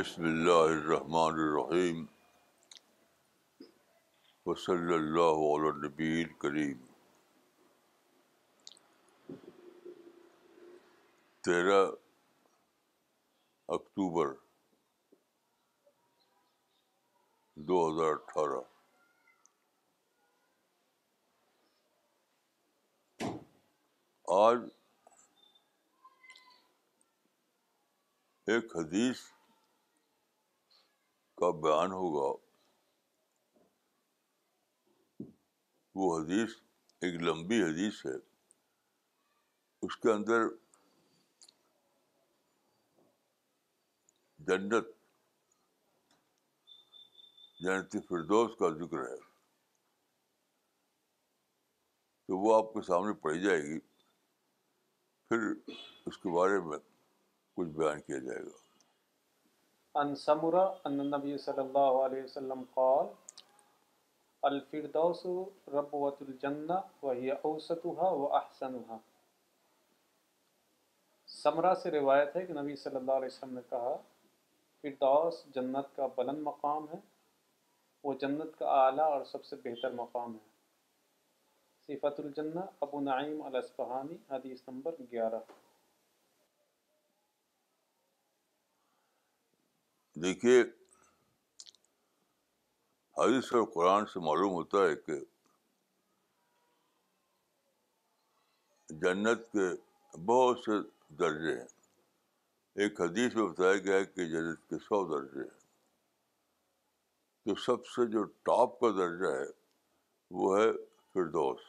بسم اللہ الرحمن الرحیم وصلی اللہ علیہ نبی کریم تیرہ اکتوبر دو ہزار اٹھارہ آج ایک حدیث کا بیان ہوگا وہ حدیث ایک لمبی حدیث ہے اس کے اندر جنت جنت یعنی فردوس کا ذکر ہے تو وہ آپ کے سامنے پڑ جائے گی پھر اس کے بارے میں کچھ بیان کیا جائے گا سمرا ان نبی صلی اللہ علیہ وسلم قال الفردوس ربوۃ الجنہ وہی اوسطہ و احسن ہا ثمرا سے روایت ہے کہ نبی صلی اللہ علیہ وسلم نے کہا فردوس جنت کا بلند مقام ہے وہ جنت کا اعلیٰ اور سب سے بہتر مقام ہے صفت الجنہ ابو نعیم الاسفہانی حدیث نمبر گیارہ دیکھیے حدیث اور قرآن سے معلوم ہوتا ہے کہ جنت کے بہت سے درجے ہیں ایک حدیث میں بتایا گیا ہے کہ جنت کے سو درجے ہیں تو سب سے جو ٹاپ کا درجہ ہے وہ ہے فردوس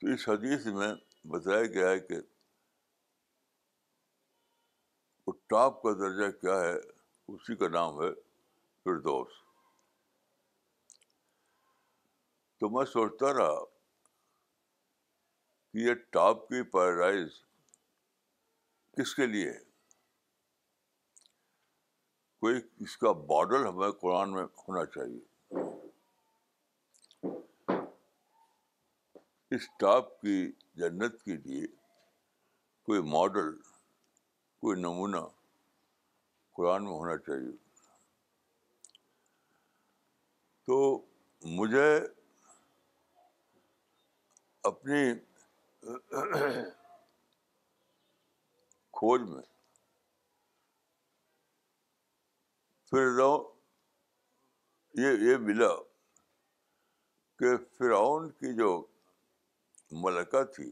تو اس حدیث میں بتایا گیا ہے کہ ٹاپ کا درجہ کیا ہے اسی کا نام ہے فردوس تو میں سوچتا رہا کہ یہ ٹاپ کی پیراڈائز کس کے لیے کوئی اس کا ماڈل ہمیں قرآن میں ہونا چاہیے اس ٹاپ کی جنت کے لیے کوئی ماڈل کوئی نمونہ قرآن میں ہونا چاہیے تو مجھے اپنی کھوج میں یہ یہ ملا کہ فراؤن کی جو ملکہ تھی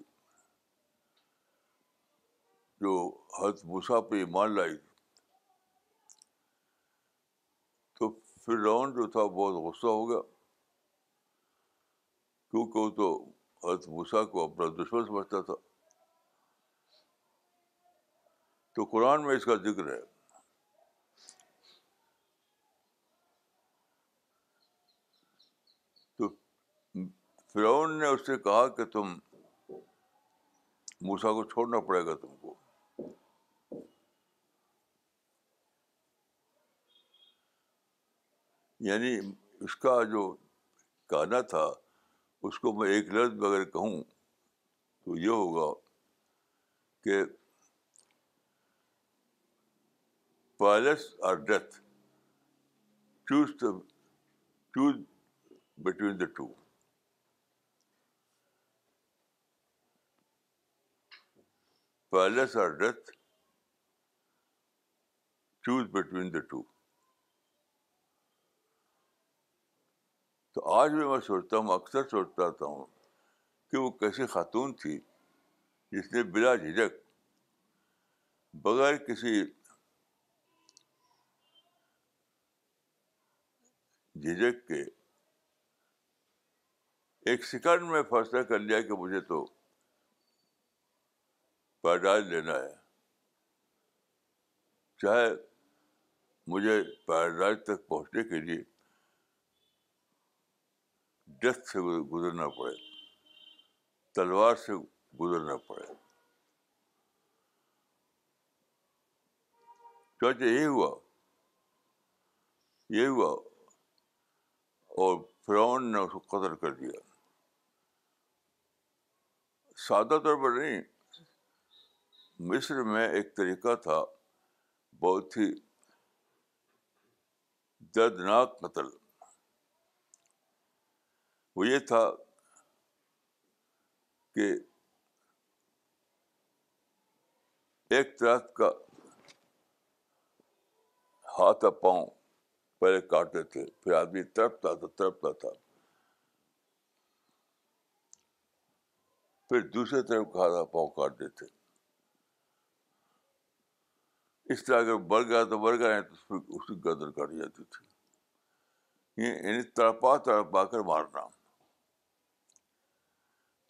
جو ہتھ پہ ایمان لائی تھی لون جو تھا بہت غصہ ہو گیا کیونکہ وہ تو حضرت موسا کو اپنا دشمن سمجھتا تھا تو قرآن میں اس کا ذکر ہے تو فرعون نے اس سے کہا کہ تم موسا کو چھوڑنا پڑے گا تم کو یعنی اس کا جو کہنا تھا اس کو میں ایک لفظ اگر کہوں تو یہ ہوگا کہ palace or death choose the choose between the two palace or death choose between the two تو آج بھی میں سوچتا ہوں اکثر سوچتا رہتا ہوں کہ وہ کیسی خاتون تھی جس نے بلا جھجھک بغیر کسی جھجھک کے ایک سیکنڈ میں فیصلہ کر لیا کہ مجھے تو پیراڈائز لینا ہے چاہے مجھے پیراڈائز تک پہنچنے کے لیے ڈیتھ سے گزرنا پڑے تلوار سے گزرنا پڑے چاچا یہ ہوا یہ ہوا اور فرعون نے اس کو قتل کر دیا سادہ طور پر نہیں مصر میں ایک طریقہ تھا بہت ہی دردناک قتل وہ یہ تھا کہ ایک طرف کا ہاتھ اور پاؤں پہلے کاٹتے تھے پھر آدمی تڑپتا تھا تڑپتا تھا پھر دوسرے طرف کا ہاتھ پاؤں کاٹتے تھے اس طرح اگر بڑھ گیا تو بڑھ تو اس کی گدر کاٹی جاتی تھی یعنی تڑپا تڑپا کر مارنا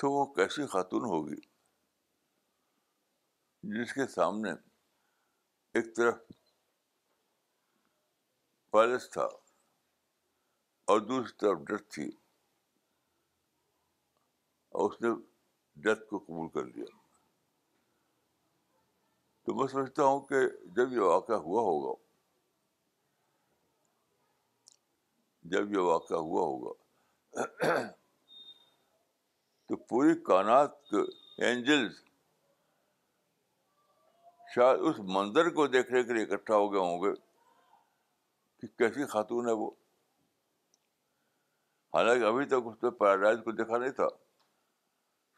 تو وہ کیسی خاتون ہوگی جس کے سامنے ایک طرف پیلس تھا اور دوسری طرف تھی اور اس نے ڈیتھ کو قبول کر دیا تو میں سمجھتا ہوں کہ جب یہ واقعہ ہوا ہوگا جب یہ واقعہ ہوا ہوگا تو پوری کائنات کے اینجلس شاید اس منظر کو دیکھنے کے لیے اکٹھا ہو گئے ہوں گے کہ کیسی خاتون ہے وہ حالانکہ ابھی تک اس پیراڈائز کو دیکھا نہیں تھا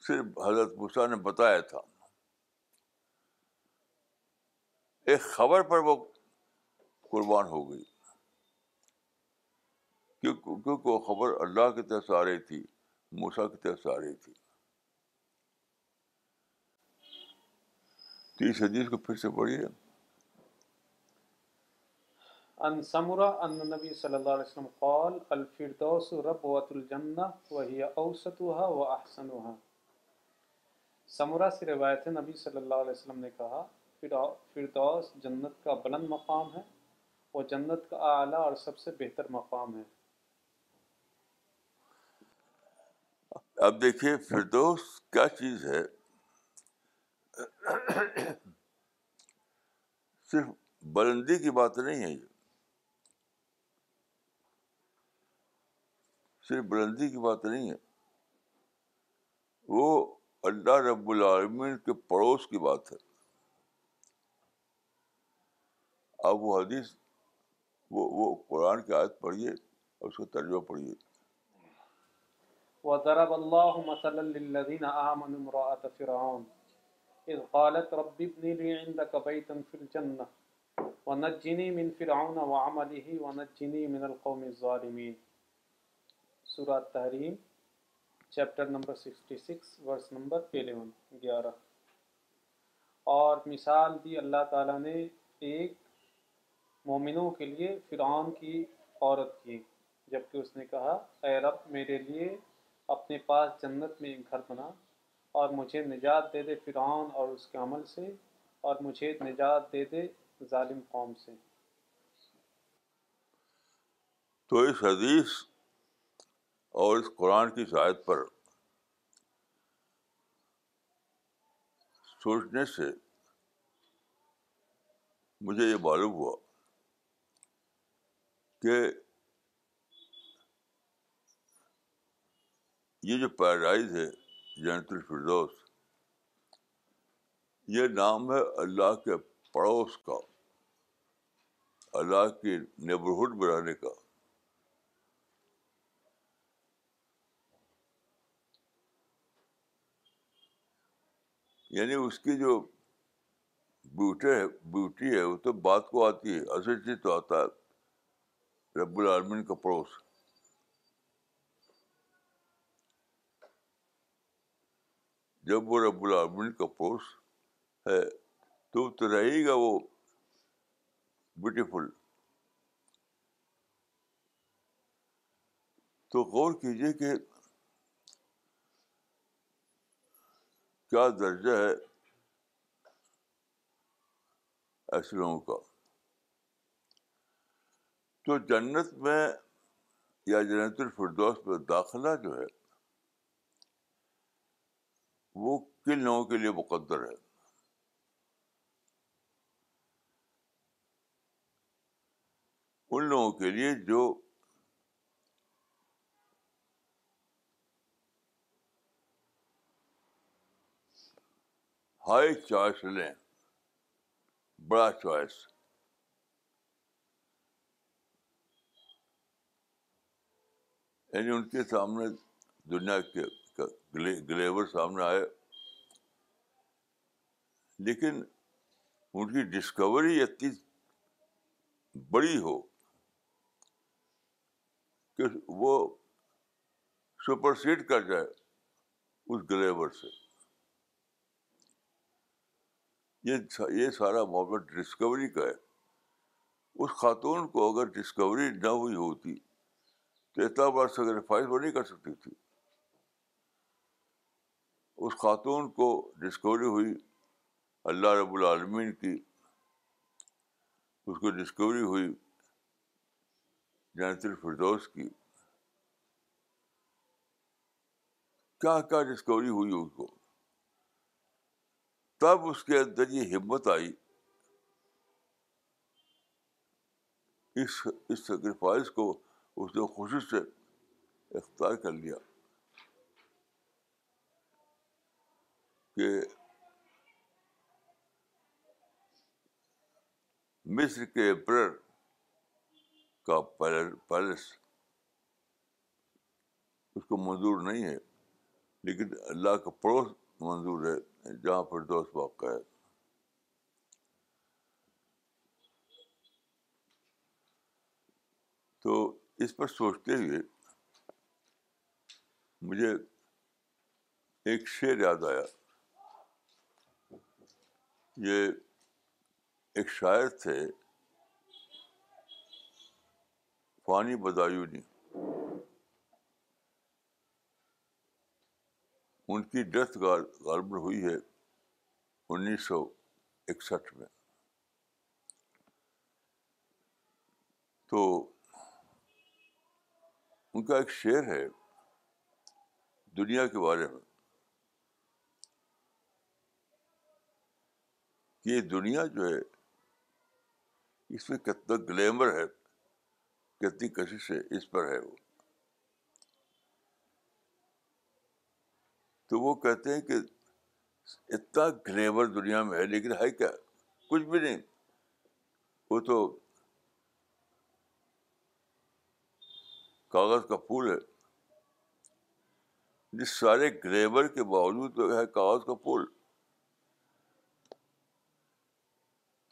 صرف حضرت پوشا نے بتایا تھا ایک خبر پر وہ قربان ہو گئی کیونکہ وہ خبر اللہ کی طرف سے آ رہی تھی موسا کی طرف سے آ رہی تھی تیس حدیث کو پھر سے پڑھیے ان سمرا ان نبی صلی اللہ علیہ وسلم قال الفردوس ربوۃ الجنہ وہی اوسطوها و احسنوها سمرا سے روایت ہے نبی صلی اللہ علیہ وسلم نے کہا فردوس جنت کا بلند مقام ہے وہ جنت کا اعلیٰ اور سب سے بہتر مقام ہے اب دیکھیے فردوس کیا چیز ہے صرف بلندی کی بات نہیں ہے یہ صرف بلندی کی بات نہیں ہے وہ اللہ رب العالمین کے پڑوس کی بات ہے وہ حدیث وہ وہ قرآن کی عادت پڑھیے اور اس کا ترجمہ پڑھیے وضرب الله مثلا للذين آمنوا امرأة فرعون إذ قالت رب ابن لي عندك بيتا في الجنة ونجني من فرعون وعمله ونجني من القوم الظالمين سورة تحريم چپٹر نمبر 66 ورس نمبر 11 گیارہ اور مثال دی اللہ تعالیٰ نے ایک مومنوں کے لیے فرعون کی عورت کی جبکہ اس نے کہا اے رب میرے لیے اپنے پاس جنت میں گھر بنا اور مجھے نجات دے دے فرعون اور اس کے عمل سے اور مجھے نجات دے دے ظالم قوم سے تو اس حدیث اور اس قرآن کی شاید پر سوچنے سے مجھے یہ معلوم ہوا کہ یہ جو پیراڈائز ہے جنت الفردوس یہ نام ہے اللہ کے پڑوس کا اللہ کے نیبرہڈ بنانے کا یعنی اس کی جو بیوٹی ہے بیوٹی ہے وہ تو بات کو آتی ہے اصل چیز تو آتا ہے رب العالمین کا پڑوس جب وہ رب العالمین کا پوس ہے تو تو رہے گا وہ بیوٹیفل تو غور کیجیے کہ کیا درجہ ہے ایسے لوگوں کا تو جنت میں یا جنت الفردوس میں داخلہ جو ہے وہ کن لوگوں کے لیے مقدر ہے ان لوگوں کے لیے جو ہائی چوائس لیں بڑا چوائس یعنی ان کے سامنے دنیا کے گلیور سامنے آئے لیکن ان کی ڈسکوری اتنی بڑی ہو کہ وہ سپرسیڈ کر جائے اس گلیور سے یہ یہ سارا محبت ڈسکوری کا ہے اس خاتون کو اگر ڈسکوری نہ ہوئی ہوتی تو اتنا بڑا سیکریفائز وہ نہیں کر سکتی تھی اس خاتون کو ڈسکوری ہوئی اللہ رب العالمین کی اس کو ڈسکوری ہوئی جنت الفردوس کی کیا کیا ڈسکوری ہوئی اس کو تب اس کے اندر یہ ہمت آئی اس سیکریفائز کو اس نے خوشی سے اختیار کر لیا کہ مصر کے امپرر کا پیلس اس کو منظور نہیں ہے لیکن اللہ کا پڑوس منظور ہے جہاں پر دوست واقع ہے تو اس پر سوچتے ہوئے مجھے ایک شعر یاد آیا یہ ایک شاعر تھے پانی بدایونی ان کی ڈیتھ غالبر ہوئی ہے انیس سو اکسٹھ میں تو ان کا ایک شعر ہے دنیا کے بارے میں یہ دنیا جو ہے اس میں کتنا گلیمر ہے کتنی کشش ہے اس پر ہے وہ تو وہ کہتے ہیں کہ اتنا گلیمر دنیا میں ہے لیکن ہے کیا کچھ بھی نہیں وہ تو کاغذ کا پھول ہے جس سارے گلیمر کے باوجود تو ہے کاغذ کا پھول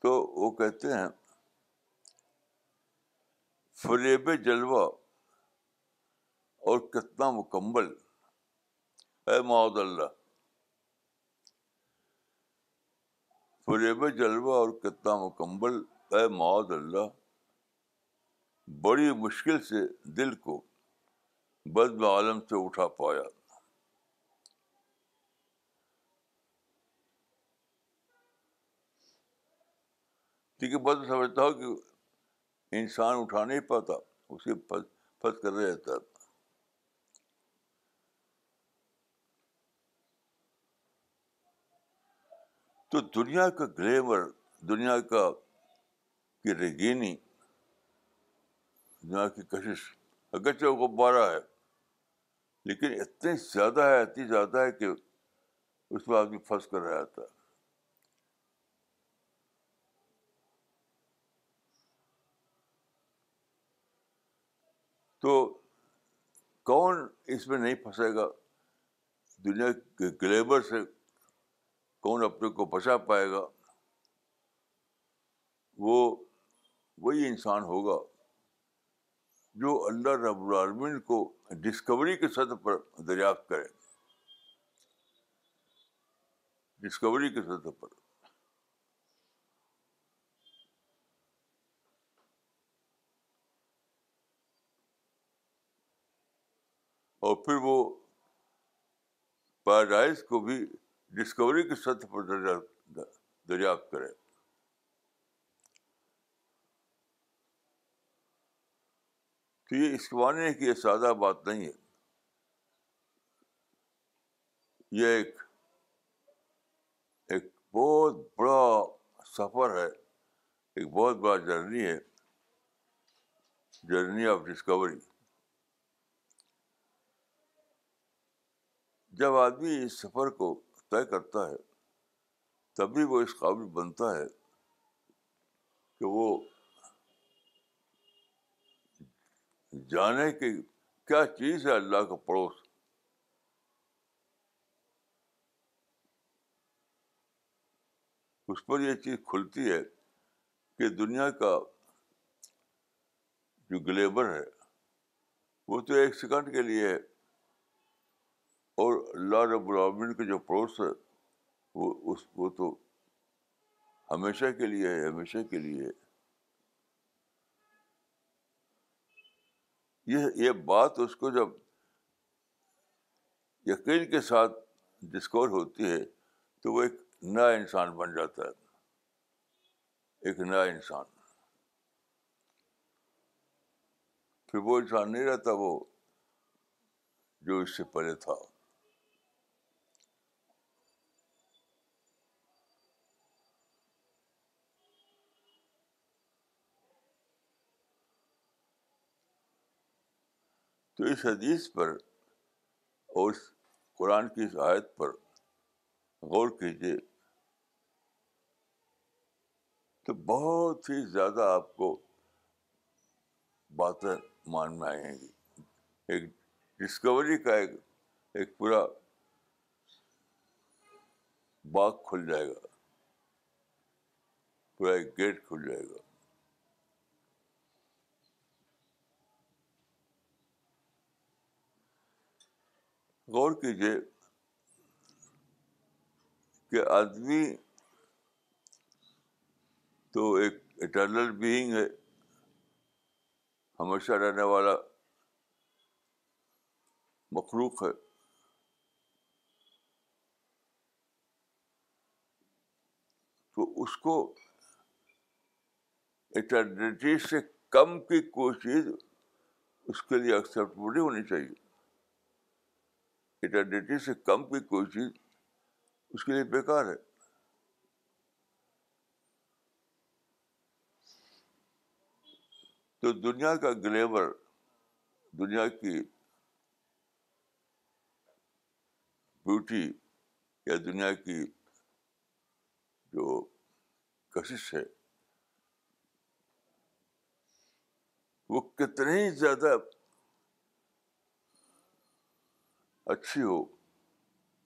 تو وہ کہتے ہیں فریب جلوہ اور کتنا مکمل اے معد اللہ فریب جلوہ اور کتنا مکمل اے معد اللہ بڑی مشکل سے دل کو بد عالم سے اٹھا پایا لیکن بس سمجھتا ہوں کہ انسان اٹھا نہیں پاتا اسے پھنس کر رہتا تو دنیا کا گلیمر دنیا کا کی رگینی دنیا کی کشش اگرچہ وہ غبارہ ہے لیکن اتنی زیادہ ہے اتنی زیادہ ہے کہ اس میں آدمی پھنس کر رہا ہے تو کون اس میں نہیں پھنسے گا دنیا کے گلیبر سے کون اپنے کو بچا پائے گا وہ وہی انسان ہوگا جو اللہ رب العالمین کو ڈسکوری کے سطح پر دریافت کرے ڈسکوری کے سطح پر اور پھر وہ پیراڈائز کو بھی ڈسکوری کی سطح پر دریافت کرے تو یہ اس ہے کہ یہ سادہ بات نہیں ہے یہ ایک ایک بہت بڑا سفر ہے ایک بہت بڑا جرنی ہے جرنی آف ڈسکوری جب آدمی اس سفر کو طے کرتا ہے تبھی وہ اس قابل بنتا ہے کہ وہ جانے کی کیا چیز ہے اللہ کا پڑوس اس پر یہ چیز کھلتی ہے کہ دنیا کا جو گلیبر ہے وہ تو ایک سیکنڈ کے لیے ہے اور اللہ رب العالمین کا جو پڑوس ہے وہ اس وہ تو ہمیشہ کے لیے ہے ہمیشہ کے لیے یہ یہ بات اس کو جب یقین کے ساتھ ڈسکور ہوتی ہے تو وہ ایک نیا انسان بن جاتا ہے ایک نیا انسان پھر وہ انسان نہیں رہتا وہ جو اس سے پہلے تھا تو اس حدیث پر اور اس قرآن کی اس آیت پر غور کیجیے تو بہت ہی زیادہ آپ کو باتیں مان میں آئیں گی ایک ڈسکوری کا ایک ایک پورا باغ کھل جائے گا پورا ایک گیٹ کھل جائے گا غور کیجیے کہ آدمی تو ایک اٹرنل بینگ ہے ہمیشہ رہنے والا مخلوق ہے تو اس کو اٹرنیٹی سے کم کی کوئی چیز اس کے لیے نہیں ہونی چاہیے سے کم کی کوئی چیز اس کے لیے بیکار ہے تو دنیا کا گلیور دنیا کی بیوٹی یا دنیا کی جو کشش ہے وہ کتنے ہی زیادہ اچھی ہو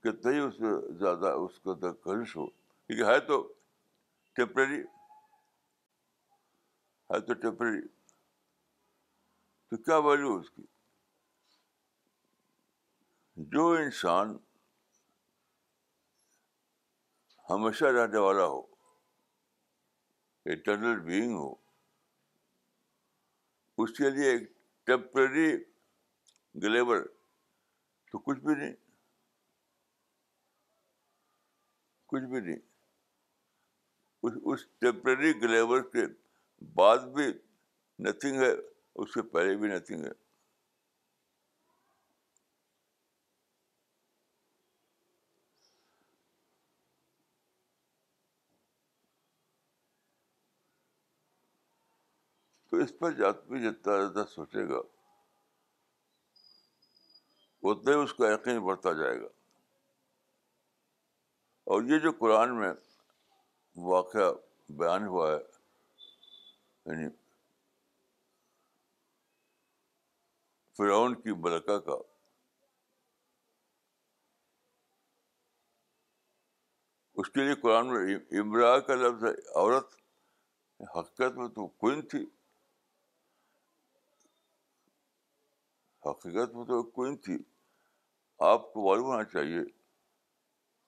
ہی اس میں زیادہ اس کے اندر کلوش ہو کیونکہ ہے تو ٹیمپرری ہے تو ٹیمپرری تو کیا ویلو اس کی جو انسان ہمیشہ رہنے والا ہو انٹرنل بینگ ہو اس کے لیے ایک ٹیمپرری گلیبر تو کچھ بھی نہیں کچھ بھی نہیں اس اس ٹیمپرری گلیور کے بعد بھی نتھنگ ہے اس کے پہلے بھی نتھنگ ہے تو اس پر جاتا جتنا زیادہ سوچے گا اتنے اس کا یقین بڑھتا جائے گا اور یہ جو قرآن میں واقعہ بیان ہوا ہے یعنی فرعون کی ملکہ کا اس کے لیے قرآن میں امرا کا لفظ ہے عورت حقیقت میں تو کوئن تھی حقیقت میں تو کوئن تھی آپ کو معلوم ہونا چاہیے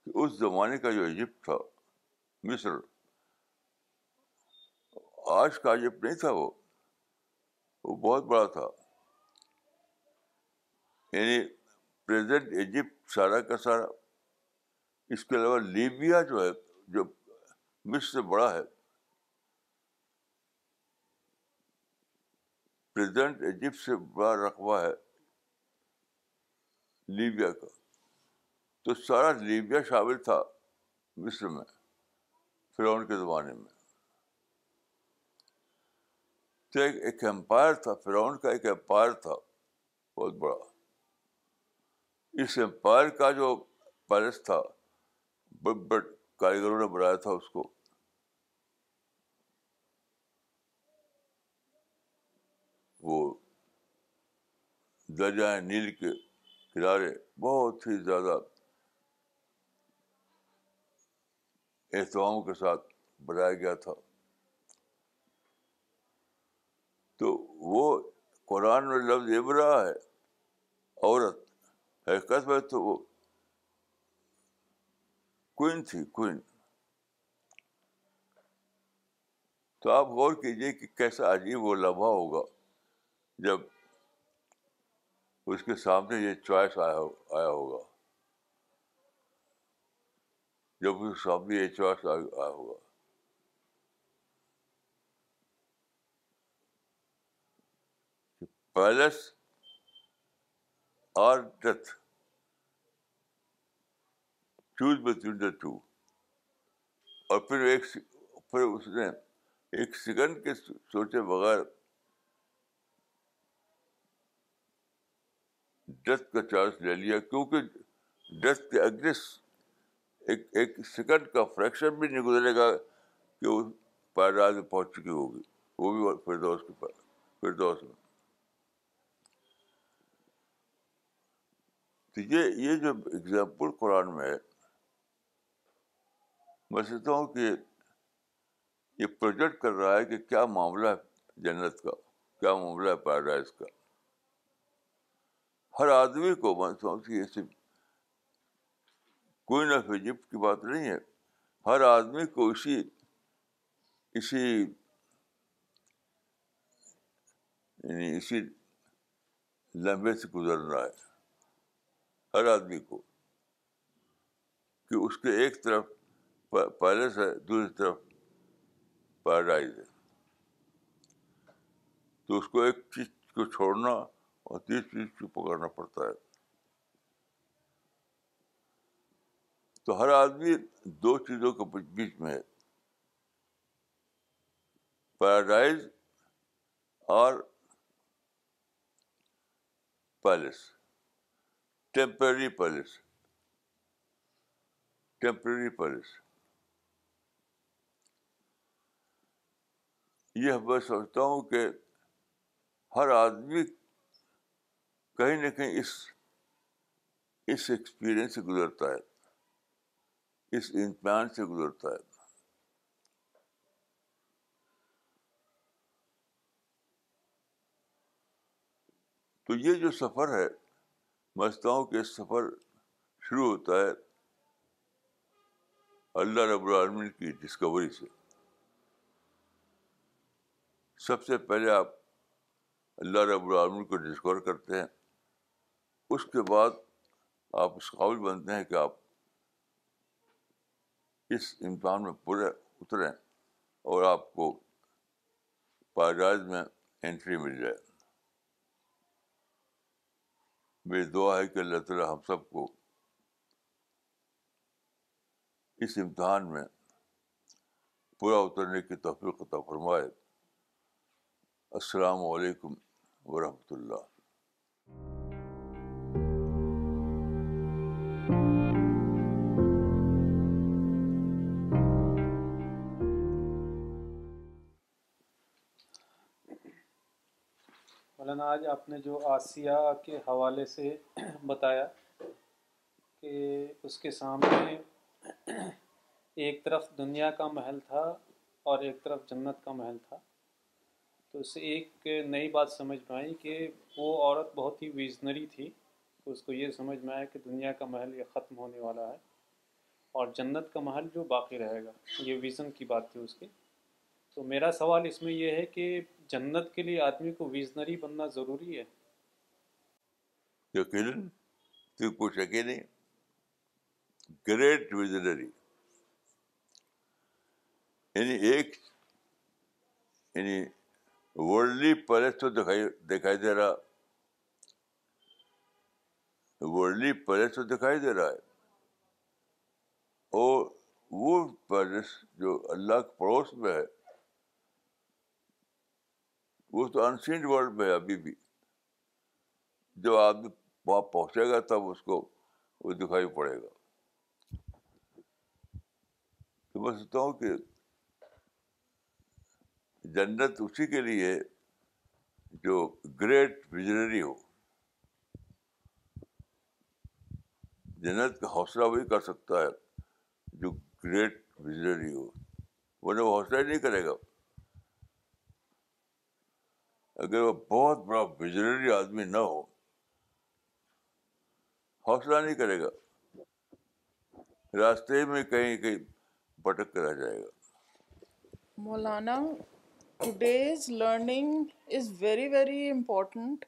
کہ اس زمانے کا جو ایجپٹ تھا مصر آج کا ایجپٹ نہیں تھا وہ وہ بہت بڑا تھا یعنی پریزنٹ ایجپٹ سارا کا سارا اس کے علاوہ لیبیا جو ہے جو مصر سے بڑا ہے پریزنٹ ایجپٹ سے بڑا رقبہ ہے لیبیا کا تو سارا لیبیا شامل تھا مصر میں میں فرعون کے زمانے تو ایک ایک امپائر تھا فرعون کا ایک امپائر تھا بہت بڑا اس امپائر کا جو پیلس تھا بڑے بڑے کاریگروں نے بنایا تھا اس کو وہ ہے نیل کے کنارے بہت ہی زیادہ کے ساتھ بنایا گیا تھا تو وہ قرآن میں لفظ ابرا رہا ہے عورت حقیقت میں تو وہ کوئن تھی کوئن تو آپ غور کیجیے کہ کیسا عجیب وہ لمحہ ہوگا جب اس کے سامنے یہ چوائس آیا آیا ہوگا جب اس کے سامنے یہ چوائس آیا ہوگا palace or death choose but اور پھر ایک پھر اس نے ایک سیکنڈ کے سوچے بغیر ڈیتھ کا چارج لے لیا کیونکہ ڈیتھ کے ایک ایک سیکنڈ کا فریکشن بھی نہیں گزرے گا کہ وہ میں پہنچ چکی ہوگی وہ بھی فردوس فردوس کے پاس میں تو یہ یہ جو اگزامپل قرآن میں ہے میں سمجھتا ہوں کہ یہ پروجیکٹ کر رہا ہے کہ کیا معاملہ ہے جنت کا کیا معاملہ ہے پیراڈائز کا ہر آدمی کو من سو کہ کوئی نہ جب کی بات نہیں ہے ہر آدمی کو اسی اسی یعنی اسی لمبے سے گزرنا ہے ہر آدمی کو کہ اس کے ایک طرف پیلس ہے دوسری طرف پیراڈائز ہے تو اس کو ایک چیز کو چھوڑنا اور تیسری چیز کو پکڑنا پڑتا ہے تو ہر آدمی دو چیزوں کے بیچ میں ہے پیراڈائز اور palace temporary palace temporary palace یہ میں سمجھتا ہوں کہ ہر آدمی کہیں نہ کہیں اس اس ایکسپیرئنس سے گزرتا ہے اس امتحان سے گزرتا ہے تو یہ جو سفر ہے سمجھتا ہوں کہ سفر شروع ہوتا ہے اللہ رب العالمین کی ڈسکوری سے سب سے پہلے آپ اللہ رب العالمین کو ڈسکور کرتے ہیں اس کے بعد آپ اس قابل بنتے ہیں کہ آپ اس امتحان میں پورے اتریں اور آپ کو پائجاز میں انٹری مل جائے میری دعا ہے کہ اللہ تعالیٰ ہم سب کو اس امتحان میں پورا اترنے کی توفیق تو فرمائے السلام علیکم ورحمۃ اللہ مولانا آج آپ نے جو آسیہ کے حوالے سے بتایا کہ اس کے سامنے ایک طرف دنیا کا محل تھا اور ایک طرف جنت کا محل تھا تو اس سے ایک نئی بات سمجھ آئی کہ وہ عورت بہت ہی ویژنری تھی تو اس کو یہ سمجھ میں آیا کہ دنیا کا محل یہ ختم ہونے والا ہے اور جنت کا محل جو باقی رہے گا یہ ویژن کی بات تھی اس کی تو میرا سوال اس میں یہ ہے کہ جنت کے لیے آدمی کو ویزنری بننا ضروری ہے یقیناً تو کچھ نہیں گریٹ یعنی یعنی ایک ورلڈلی یعنی تو دکھائی دکھائی دے رہا ورلڈلی پیلس تو دکھائی دے رہا ہے اور وہ پیلس جو اللہ کے پڑوس میں ہے وہ تو ورلڈ میں ابھی بھی جب آدمی وہاں پہنچے گا تب اس کو وہ دکھائی پڑے گا تو میں سوچتا ہوں کہ جنت اسی کے لیے جو گریٹ ویژنری ہو جنت کا حوصلہ وہی کر سکتا ہے جو گریٹ ویژنری ہو وہ حوصلہ ہی نہیں کرے گا اگر وہ بہت بڑا وزنری آدمی نہ ہو حوصلہ نہیں کرے گا راستے میں کہیں کہیں بھٹک کر رہ جائے گا مولانا today's learning is very very important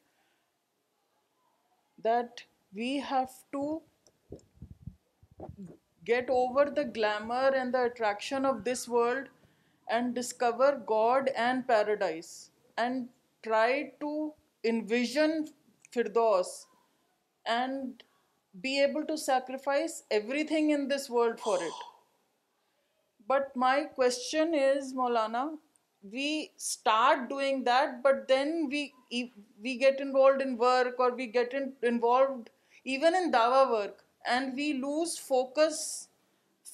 that we have to get over the glamour and the attraction of this world and discover God and paradise and try to envision Firdous and be able to sacrifice everything in this world for it but my question is Maulana we start doing that but then we we get involved in work or we get involved even in Dawa work and we lose focus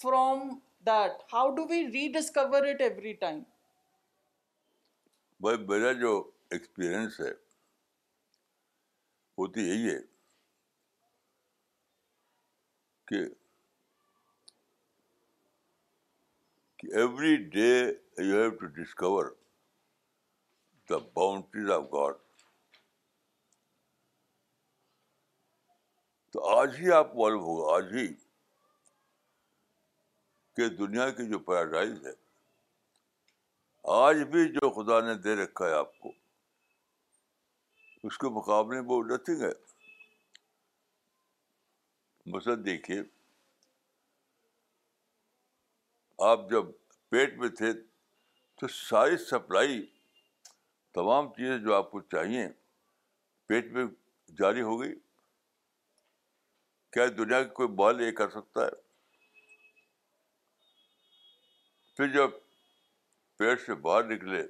from that how do we rediscover it every time بھائی میرا جو experience ہے وہ تو یہی ہے کہ every day you have to discover the boundaries of God تو آج ہی آپ معلوم ہوگا آج ہی کہ دنیا کی جو پیراڈائز ہے آج بھی جو خدا نے دے رکھا ہے آپ کو اس کے مقابلے میں وہ نتھنگ ہے مثلا دیکھیے آپ جب پیٹ میں تھے تو ساری سپلائی تمام چیزیں جو آپ کو چاہیے پیٹ میں جاری ہو گئی کیا دنیا کا کوئی بال یہ کر سکتا ہے پھر جب پیٹ سے باہر نکلے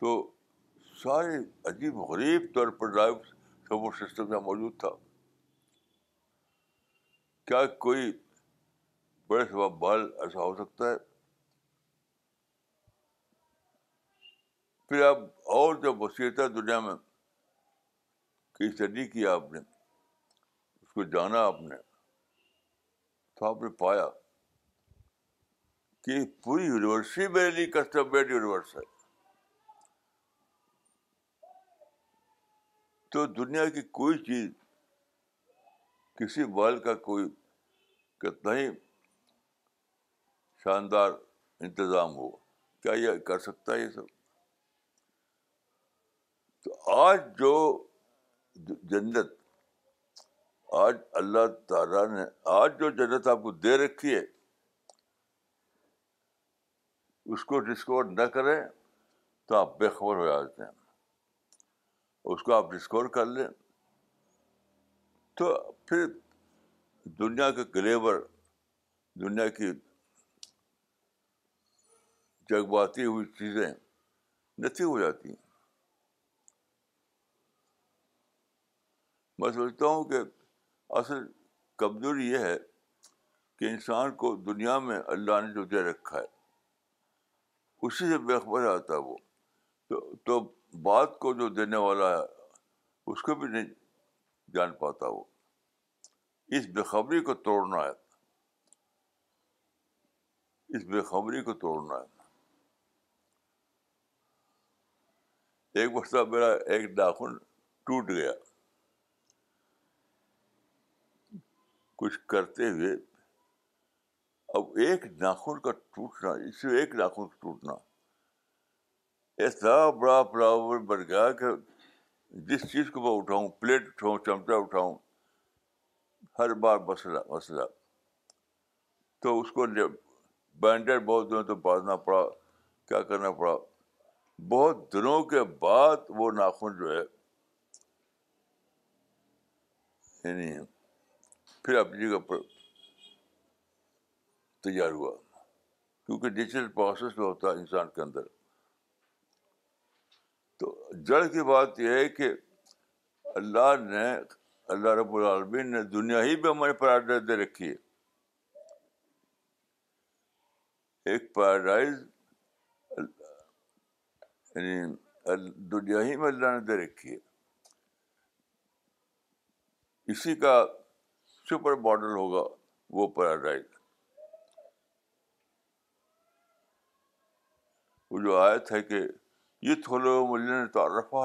تو سارے عجیب غریب طور پر ڈرائیو سپورٹ سسٹم یہاں موجود تھا کیا کوئی بڑے سب بال ایسا ہو سکتا ہے پھر آپ اور جو ہے دنیا میں اسٹڈی کیا آپ نے اس کو جانا آپ نے تو آپ نے پایا کہ پوری یونیورسٹی میرے لیے کسٹم میڈ یونیورس ہے تو دنیا کی کوئی چیز کسی بال کا کوئی کتنا ہی شاندار انتظام ہو کیا یہ کر سکتا ہے یہ سب تو آج جو جنت آج اللہ تعالیٰ نے آج جو جنت آپ کو دے رکھی ہے اس کو ڈسکور نہ کریں تو آپ بے خبر ہو جاتے ہیں اس کو آپ ڈسکور کر لیں تو پھر دنیا کے گلیور دنیا کی جگواتی ہوئی چیزیں نتی ہو جاتی ہیں میں سوچتا ہوں کہ اصل کمزوری یہ ہے کہ انسان کو دنیا میں اللہ نے جو دے رکھا ہے اسی سے بے خبر آتا ہے وہ تو, تو بات کو جو دینے والا ہے اس کو بھی نہیں جان پاتا وہ اس بےخبری کو توڑنا ہے اس بےخبری کو توڑنا ہے ایک بخت میرا ایک ناخن ٹوٹ گیا کچھ کرتے ہوئے اب ایک ناخن کا ٹوٹنا اس سے ایک کا ٹوٹنا ایسا بڑا پلاور بن گیا کہ جس چیز کو میں اٹھاؤں پلیٹ اٹھاؤں چمچہ اٹھاؤں ہر بار مسئلہ مسئلہ تو اس کو بینڈر بہت دنوں تو باندھنا پڑا کیا کرنا پڑا بہت دنوں کے بعد وہ ناخن جو ہے یعنی پھر اپنی جی جگہ پر تیار ہوا کیونکہ ڈیجیٹل پروسیس میں ہوتا ہے انسان کے اندر تو جڑ کی بات یہ ہے کہ اللہ نے اللہ رب العالمین نے دنیا ہی بھی ہماری پیراڈائز دے رکھی ہے ایک پیراڈائز یعنی دنیا ہی میں اللہ نے دے رکھی ہے اسی کا سپر ماڈل ہوگا وہ پیراڈائز وہ جو آیت ہے کہ یہ تھو لوگ تو الفا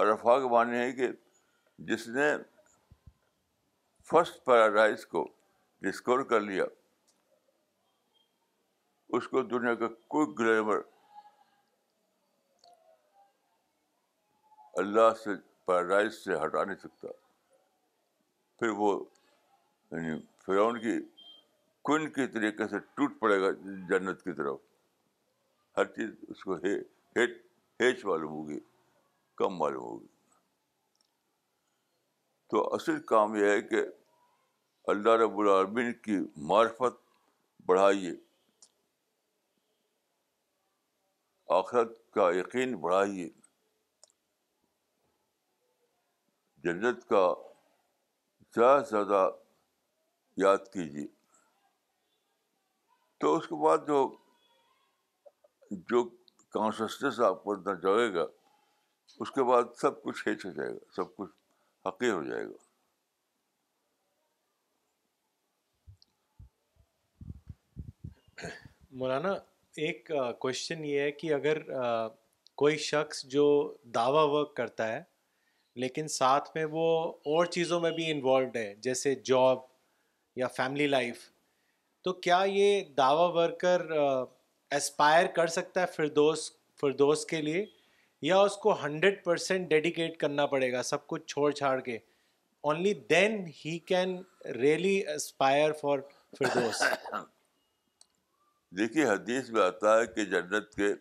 ارفا کے معنی ہے کہ جس نے فرسٹ پیراڈائز کو ڈسکور کر لیا اس کو دنیا کا کوئی گلیمر اللہ سے پیراڈائز سے ہٹا نہیں سکتا پھر وہ یعنی کی کن کے طریقے سے ٹوٹ پڑے گا جنت کی طرف ہر چیز اس کو ہیچ معلوم ہوگی کم معلوم ہوگی تو اصل کام یہ ہے کہ اللہ رب العالمین کی معرفت بڑھائیے آخرت کا یقین بڑھائیے جنت کا زیادہ سے زیادہ یاد کیجیے تو اس کے بعد جو جو آپ کو اندر گا اس کے بعد سب کچھ ہیچ ہو جائے گا سب کچھ ہو جائے گا مولانا ایک کوشچن یہ ہے کہ اگر کوئی شخص جو دعویٰ ورک کرتا ہے لیکن ساتھ میں وہ اور چیزوں میں بھی انوالوڈ ہے جیسے جاب یا فیملی لائف تو کیا یہ دعویٰ ورکر اسپائر کر سکتا ہے فردوس فردوس کے لیے یا اس کو ہنڈریڈ پرسینٹ ڈیڈیکیٹ کرنا پڑے گا سب کچھ چھوڑ چھاڑ کے only then he can really aspire for Firdous دیکھیے حدیث میں آتا ہے کہ جنت کے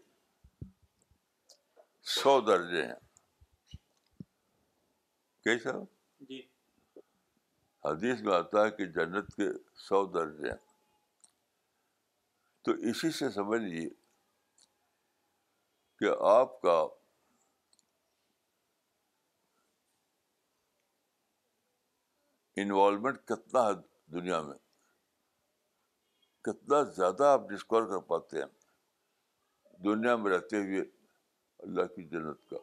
سو درجے ہیں کیسا جی حدیث میں آتا ہے کہ جنت کے سو درجے ہیں تو اسی سے سمجھ لیجیے کہ آپ کا انوالومنٹ کتنا ہے دنیا میں کتنا زیادہ آپ ڈسکور کر پاتے ہیں دنیا میں رہتے ہوئے اللہ کی جنت کا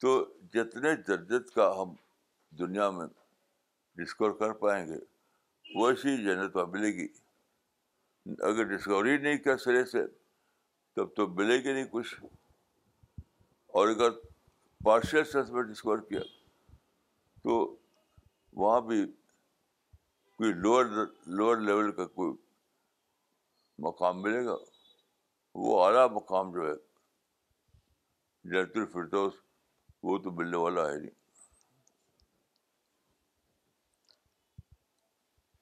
تو جتنے جدت کا ہم دنیا میں ڈسکور کر پائیں گے ویسی جنت وہاں ملے گی اگر ڈسکوری نہیں کیا سرے سے تب تو ملے گی نہیں کچھ اور اگر پارشل سینس میں ڈسکور کیا تو وہاں بھی کوئی لوور لوور لیول کا کوئی مقام ملے گا وہ اعلیٰ مقام جو ہے جنت الفردوس وہ تو ملنے والا ہے نہیں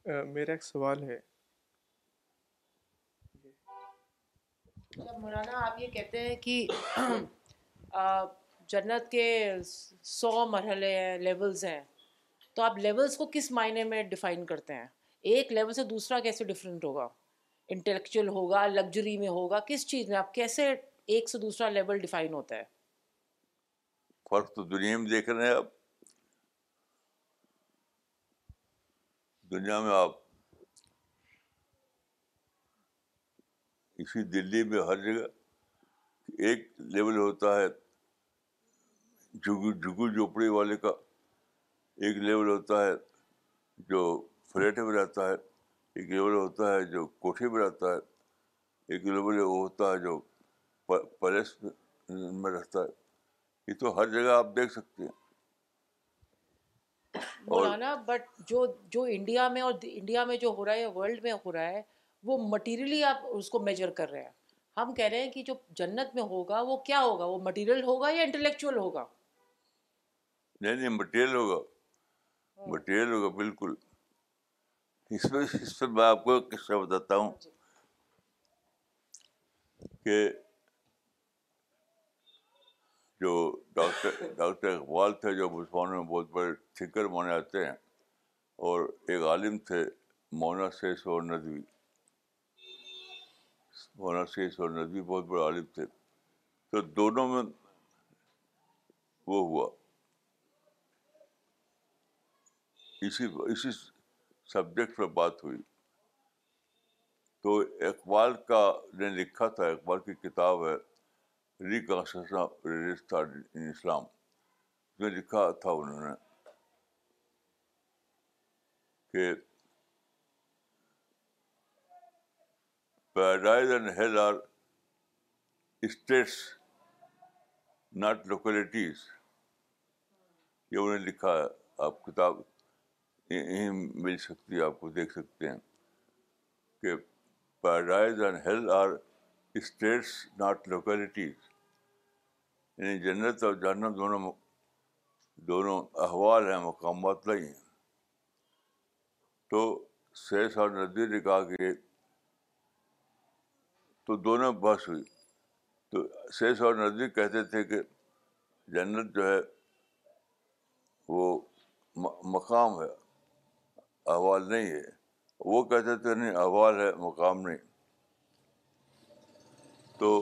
میرا ایک سوال ہے مولانا آپ یہ کہتے ہیں کہ جنت کے سو مرحلے ہیں ہیں لیولز تو آپ لیولز کو کس معنی میں ڈیفائن کرتے ہیں ایک لیول سے دوسرا کیسے ڈفرینٹ ہوگا انٹلیکچل ہوگا لگژری میں ہوگا کس چیز میں آپ کیسے ایک سے دوسرا لیول ڈیفائن ہوتا ہے فرق تو دنیا میں دیکھ رہے ہیں دنیا میں آپ اسی دلی میں ہر جگہ ایک لیول ہوتا ہے جھگو جھگو جھوپڑی والے کا ایک لیول ہوتا ہے جو فلیٹ میں رہتا ہے ایک لیول ہوتا ہے جو کوٹھی میں رہتا ہے ایک لیول وہ ہوتا ہے جو پیلس میں رہتا ہے یہ تو ہر جگہ آپ دیکھ سکتے ہیں مولانا بٹ جو جو انڈیا میں اور انڈیا میں جو ہو رہا ہے ورلڈ میں ہو رہا ہے وہ مٹیریلی آپ اس کو میجر کر رہے ہیں ہم کہہ رہے ہیں کہ جو جنت میں ہوگا وہ کیا ہوگا وہ مٹیریل ہوگا یا انٹلیکچوئل ہوگا نہیں نہیں مٹیریل ہوگا مٹیریل ہاں۔ ہوگا بالکل اس پہ اس پہ میں آپ کو قصہ بتاتا ہوں ہاں جی۔ کہ جو ڈاکٹر ڈاکٹر اقبال تھے جو مسلمانوں میں بہت بڑے تھنکر مانے جاتے ہیں اور ایک عالم تھے مونا سیس اور ندوی مونا سیس اور ندوی بہت بڑے عالم تھے تو دونوں میں وہ ہوا اسی اسی سبجیکٹ پہ بات ہوئی تو اقبال کا نے لکھا تھا اقبال کی کتاب ہے ری اسلام جو لکھا تھا انہوں نے کہ paradise and hell are states not localities یہ انہوں نے لکھا ہے آپ کتاب یہیں مل سکتی ہے آپ کو دیکھ سکتے ہیں کہ paradise and hell are states not localities یعنی جنت اور جہنم دونوں دونوں احوال ہیں مقامات نہیں ہیں تو سیس اور نزدیک نے کہا کہ تو دونوں بس ہوئی تو سیس اور نزدیک کہتے تھے کہ جنت جو ہے وہ مقام ہے احوال نہیں ہے وہ کہتے تھے نہیں احوال ہے مقام نہیں تو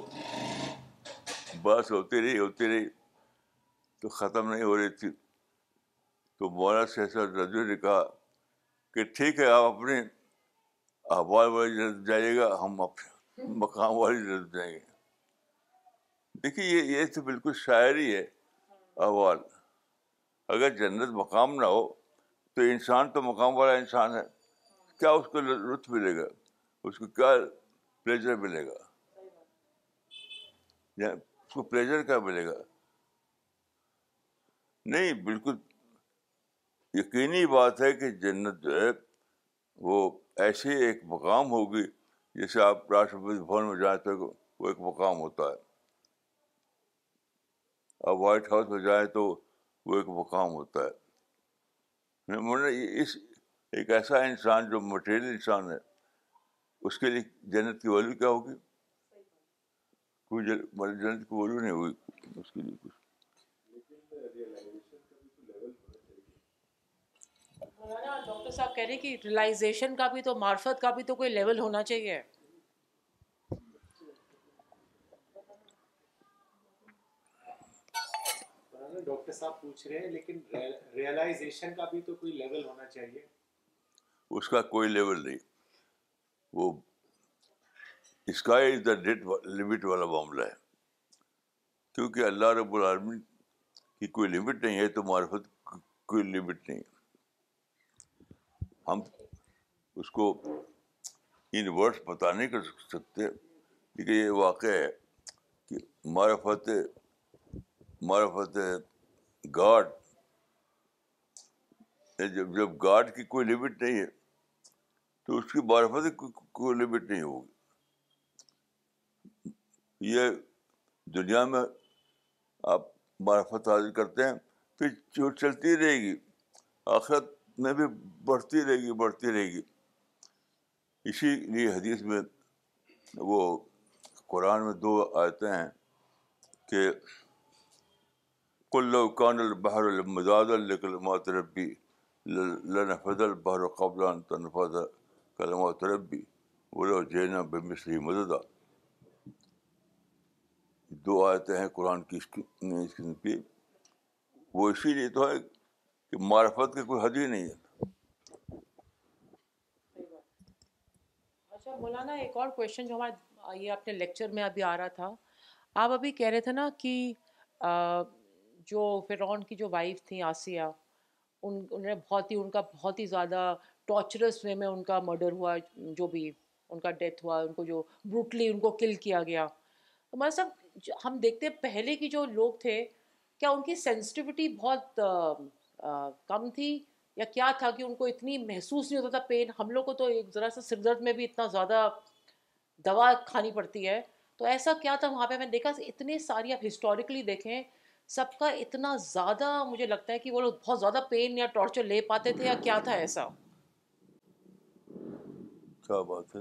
بس ہوتی رہی ہوتی رہی تو ختم نہیں ہو رہی تھی تو مولانا شہزاد رضوی نے کہا کہ ٹھیک ہے آپ اپنے احوال والی جلد جائیے گا ہم اپنے مقام والی جلد جائیں گے دیکھیے یہ یہ تو بالکل شاعری ہے احوال اگر جنت مقام نہ ہو تو انسان تو مقام والا انسان ہے کیا اس کو لطف ملے گا اس کو کیا پلیزر ملے گا کو پلیزر کیا ملے گا نہیں بالکل یقینی بات ہے کہ جنت جو ہے وہ ایسے ایک مقام ہوگی جیسے آپ راشٹرپتی بھون میں جائیں تو وہ ایک مقام ہوتا ہے آپ وائٹ ہاؤس میں جائیں تو وہ ایک مقام ہوتا ہے مطلب اس ایک ایسا انسان جو مٹیریل انسان ہے اس کے لیے جنت کی ویلو کیا ہوگی کوئی جل... کو نہیں ہوئی اس کے لیے کچھ ڈاکٹر صاحب کہہ رہے کہ ریلائزیشن کا بھی تو معرفت کا کا کا بھی بھی تو تو کوئی کوئی کوئی لیول لیول لیول ہونا ہونا چاہیے چاہیے ڈاکٹر صاحب پوچھ رہے ہیں لیکن ریئلائزیشن اس نہیں وہ sky is the that limit والا معاملہ ہے کیونکہ اللہ رب العالمین کی کوئی لمٹ نہیں ہے تو معرفت کوئی لمٹ نہیں ہے ہم اس کو ان ورڈس بتا نہیں کر سکتے کیونکہ یہ واقع ہے کہ معرفت معرفت گاڈ جب جب گاڈ کی کوئی لمٹ نہیں ہے تو اس کی کی کوئی لمٹ نہیں ہوگی یہ دنیا میں آپ معرفت حاضر کرتے ہیں پھر جو چلتی رہے گی آخرت میں بھی بڑھتی رہے گی بڑھتی رہے گی اسی لیے حدیث میں وہ قرآن میں دو آتے ہیں کہ کل کان البحر المزاد الکلمات ربی لنفد البحر قبل تنفذ کلمات ربی طنف جینا و تربی مددہ دو آیتیں ہیں قرآن کی اس قسم کی وہ اسی لیے تو ہے کہ معرفت کی کوئی حد ہی نہیں ہے اچھا، مولانا ایک اور کوشچن جو ہمارا یہ اپنے لیکچر میں ابھی آ رہا تھا آپ ابھی کہہ رہے تھے نا کہ جو فرعون کی جو وائف تھیں آسیہ ان انہوں نے بہت ہی ان کا بہت ہی زیادہ ٹارچرس وے میں ان کا مرڈر ہوا جو بھی ان کا ڈیتھ ہوا ان کو جو بروٹلی ان کو کل کیا گیا تو مطلب ہم دیکھتے پہلے کی جو لوگ تھے کیا ان کی سینسٹیوٹی بہت کم تھی یا کیا تھا کہ ان کو اتنی محسوس نہیں ہوتا تھا پین ہم لوگ کو تو ایک ذرا سا سردرد میں بھی اتنا زیادہ دوا کھانی پڑتی ہے تو ایسا کیا تھا وہاں پہ میں نے دیکھا اتنے ساری آپ ہسٹوریکلی دیکھیں سب کا اتنا زیادہ مجھے لگتا ہے کہ وہ لوگ بہت زیادہ پین یا ٹارچر لے پاتے تھے یا کیا تھا ایسا کیا بات ہے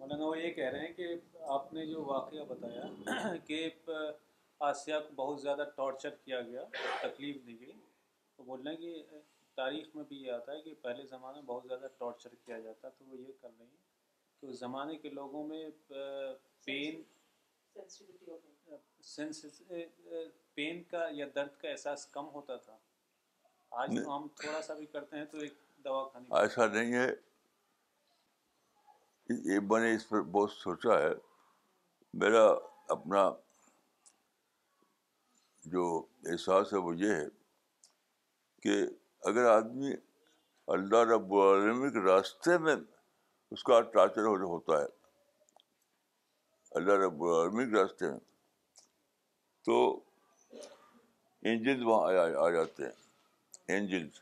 مولانا وہ یہ کہہ رہے ہیں کہ آپ نے جو واقعہ بتایا کہ آسیہ کو بہت زیادہ ٹارچر کیا گیا تکلیف دی گئی تو بول رہے ہیں کہ تاریخ میں بھی یہ آتا ہے کہ پہلے زمانے میں بہت زیادہ ٹارچر کیا جاتا تو وہ یہ کر رہی ہیں کہ اس زمانے کے لوگوں میں پین پین کا یا درد کا احساس کم ہوتا تھا آج ہم تھوڑا سا بھی کرتے ہیں تو ایک دوا کھانی ایسا نہیں ہے میں نے اس پر بہت سوچا ہے میرا اپنا جو احساس ہے وہ یہ ہے کہ اگر آدمی اللہ رب کے راستے میں اس کا ٹارچر ہو ہوتا ہے اللہ رب کے راستے میں تو انجنز وہاں آ جاتے ہیں انجنز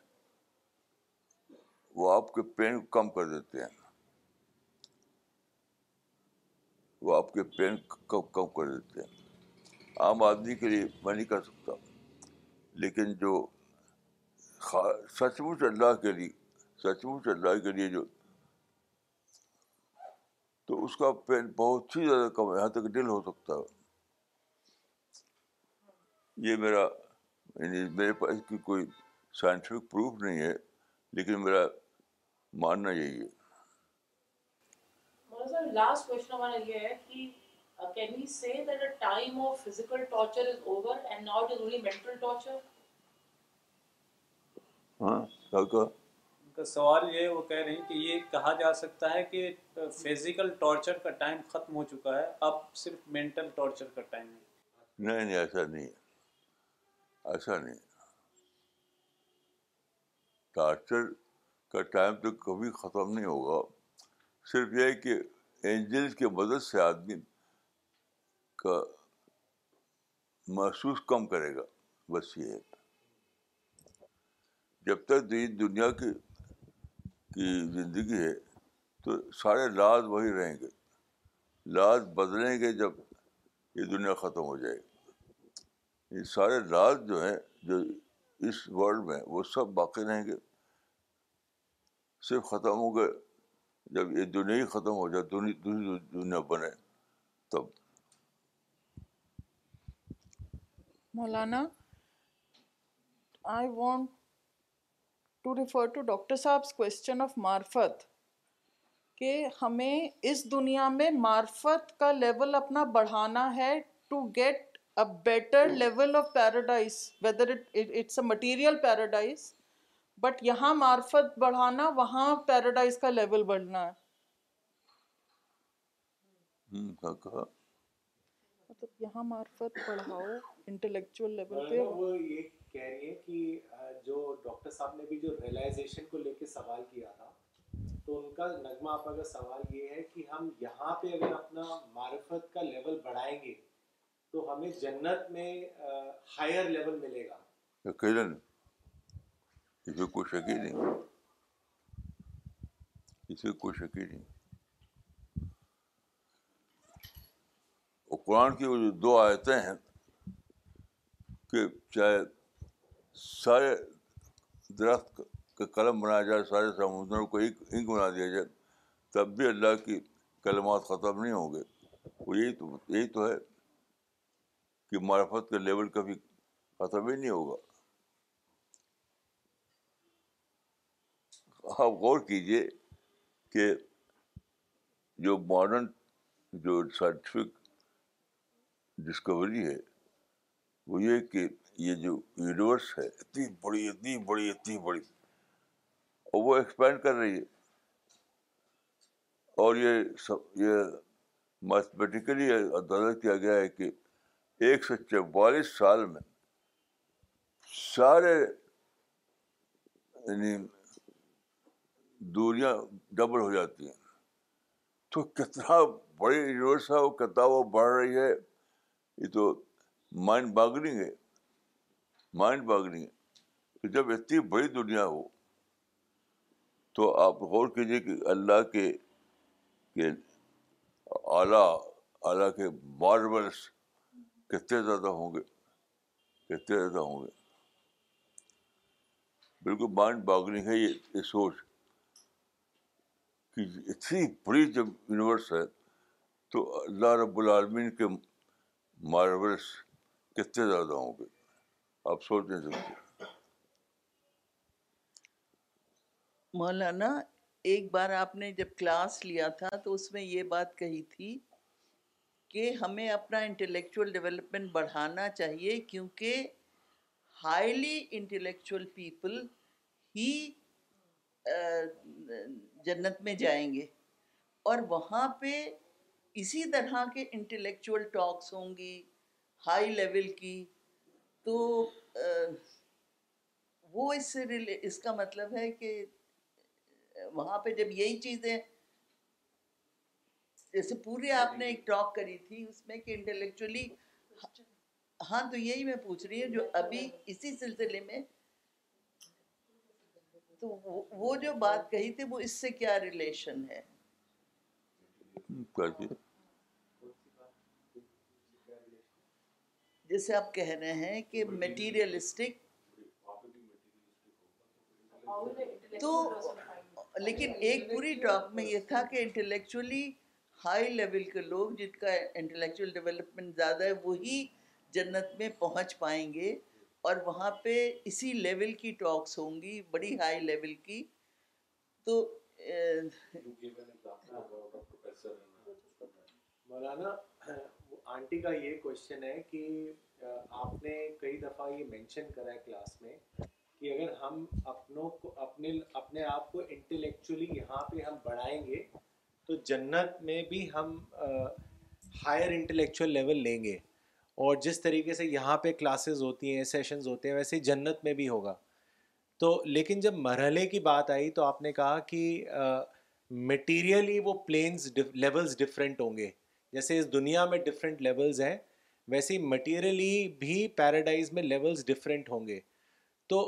وہ آپ کے پین کو کم کر دیتے ہیں وہ آپ کے پین کم کر دیتے ہیں عام آدمی کے لیے میں نہیں کر سکتا لیکن جو سچ مچ اللہ کے لیے سچ مچ اللہ کے لیے جو تو اس کا پین بہت ہی زیادہ کم یہاں تک ڈل ہو سکتا ہے یہ میرا یعنی میرے پاس کی کوئی سائنٹیفک پروف نہیں ہے لیکن میرا ماننا یہی ہے Uh, ہاں، سوال یہ وہ کہہ رہی کہ یہ کہا جا سکتا ہے کہ فزیکل uh, ٹارچر کا ٹائم ختم ہو چکا ہے اب صرف مینٹل ٹارچر کا ٹائم ہے نہیں نہیں ایسا نہیں ہے ایسا نہیں ٹارچر کا ٹائم تو کبھی ختم نہیں ہوگا صرف یہ ہے کہ اینجلس کے مدد سے آدمی کا محسوس کم کرے گا بس یہ ہے جب تک دنیا کی کی زندگی ہے تو سارے لاز وہی رہیں گے لاز بدلیں گے جب یہ دنیا ختم ہو جائے گی یہ سارے لاز جو ہیں جو اس ورلڈ میں وہ سب باقی رہیں گے صرف ختم ہو گئے جب یہ دنیا ہی ختم ہو جائے دنیا, دنیا بنے تب مولانا کہ ہمیں اس دنیا میں معرفت کا لیول اپنا بڑھانا ہے to better level of a material paradise but یہاں معرفت بڑھانا وہاں پیراڈائز کا لیول بڑھنا ہے مطلب یہاں معرفت بڑھاؤ انٹلیکچوئل لیول پہ مطلب وہ یہ کہہ رہی ہے کہ جو ڈاکٹر صاحب نے بھی جو ریلائزیشن کو لے کے سوال کیا تھا تو ان کا نغمہ آپ کا سوال یہ ہے کہ ہم یہاں پہ اگر اپنا معرفت کا لیول بڑھائیں گے تو ہمیں جنت میں ہائر لیول ملے گا یقیناً کوئی شکی نہیں اسے کوئی شکی نہیں اور قرآن کی وہ جو دو آیتیں ہیں کہ چاہے سارے درخت کا قلم بنایا جائے سارے سمندروں کو ایک انک بنا دیا جائے تب بھی اللہ کی کلمات ختم نہیں ہوں گے وہ یہی تو یہی تو ہے کہ معرفت کا لیول کبھی ختم ہی نہیں ہوگا آپ غور کیجیے کہ جو ماڈرن جو سائنٹیفک ڈسکوری ہے وہ یہ کہ یہ جو یونیورس ہے اتنی بڑی اتنی بڑی اتنی بڑی اور وہ ایکسپینڈ کر رہی ہے اور یہ سب یہ میتھمیٹیکلی اندازہ کیا گیا ہے کہ ایک سو چوالیس سال میں سارے یعنی دوریاں ڈبل ہو جاتی ہیں تو کتنا بڑی یونیورس ہے وہ کتنا وہ بڑھ رہی ہے یہ تو مائنڈ باگننگ ہے مائنڈ کہ جب اتنی بڑی دنیا ہو تو آپ غور کیجیے کہ اللہ کے اعلیٰ اعلیٰ کے ماربلس کتنے زیادہ ہوں گے کتنے زیادہ ہوں گے بالکل مائنڈ باگننگ ہے یہ یہ سوچ کہ اتنی بڑی جب یونیورس ہے تو اللہ رب العالمین کے مارولس کتنے زیادہ ہوں گے آپ سوچ نہیں سکتے مولانا ایک بار آپ نے جب کلاس لیا تھا تو اس میں یہ بات کہی تھی کہ ہمیں اپنا انٹلیکچوئل ڈیولپمنٹ بڑھانا چاہیے کیونکہ ہائیلی انٹلیکچوئل پیپل ہی جنت میں جائیں گے اور وہاں پہ اسی طرح کے انٹلیکچول ٹاکس ہوں گی ہائی لیول کی تو وہ اس ریلے اس کا مطلب ہے کہ وہاں پہ جب یہی چیزیں جیسے پورے آپ نے ایک ٹاک کری تھی اس میں کہ انٹلیکچولی ہاں تو یہی میں پوچھ رہی ہوں جو ابھی اسی سلسلے میں تو وہ جو بات کہی تھی وہ اس سے کیا ریلیشن ہے جیسے آپ کہہ رہے ہیں کہ میٹیریلسٹک تو لیکن ایک پوری ٹاک میں یہ تھا کہ انٹلیکچولی ہائی لیول کے لوگ جن کا انٹلیکچوئل ڈیولپمنٹ زیادہ ہے وہی جنت میں پہنچ پائیں گے اور وہاں پہ اسی لیول کی ٹاکس ہوں گی بڑی ہائی لیول کی تو مولانا آنٹی کا یہ کوشچن ہے کہ آپ نے کئی دفعہ یہ مینشن کرا ہے کلاس میں کہ اگر ہم اپنوں کو اپنے اپنے آپ کو انٹلیکچولی یہاں پہ ہم بڑھائیں گے تو جنت میں بھی ہم ہائر انٹلیکچوئل لیول لیں گے اور جس طریقے سے یہاں پہ کلاسز ہوتی ہیں سیشنز ہوتے ہیں ویسے جنت میں بھی ہوگا تو لیکن جب مرحلے کی بات آئی تو آپ نے کہا کہ مٹیریلی وہ پلینز لیولز ڈفرینٹ ہوں گے جیسے اس دنیا میں ڈفرینٹ لیولز ہیں ویسے مٹیریلی بھی پیراڈائز میں لیولز ڈفرینٹ ہوں گے تو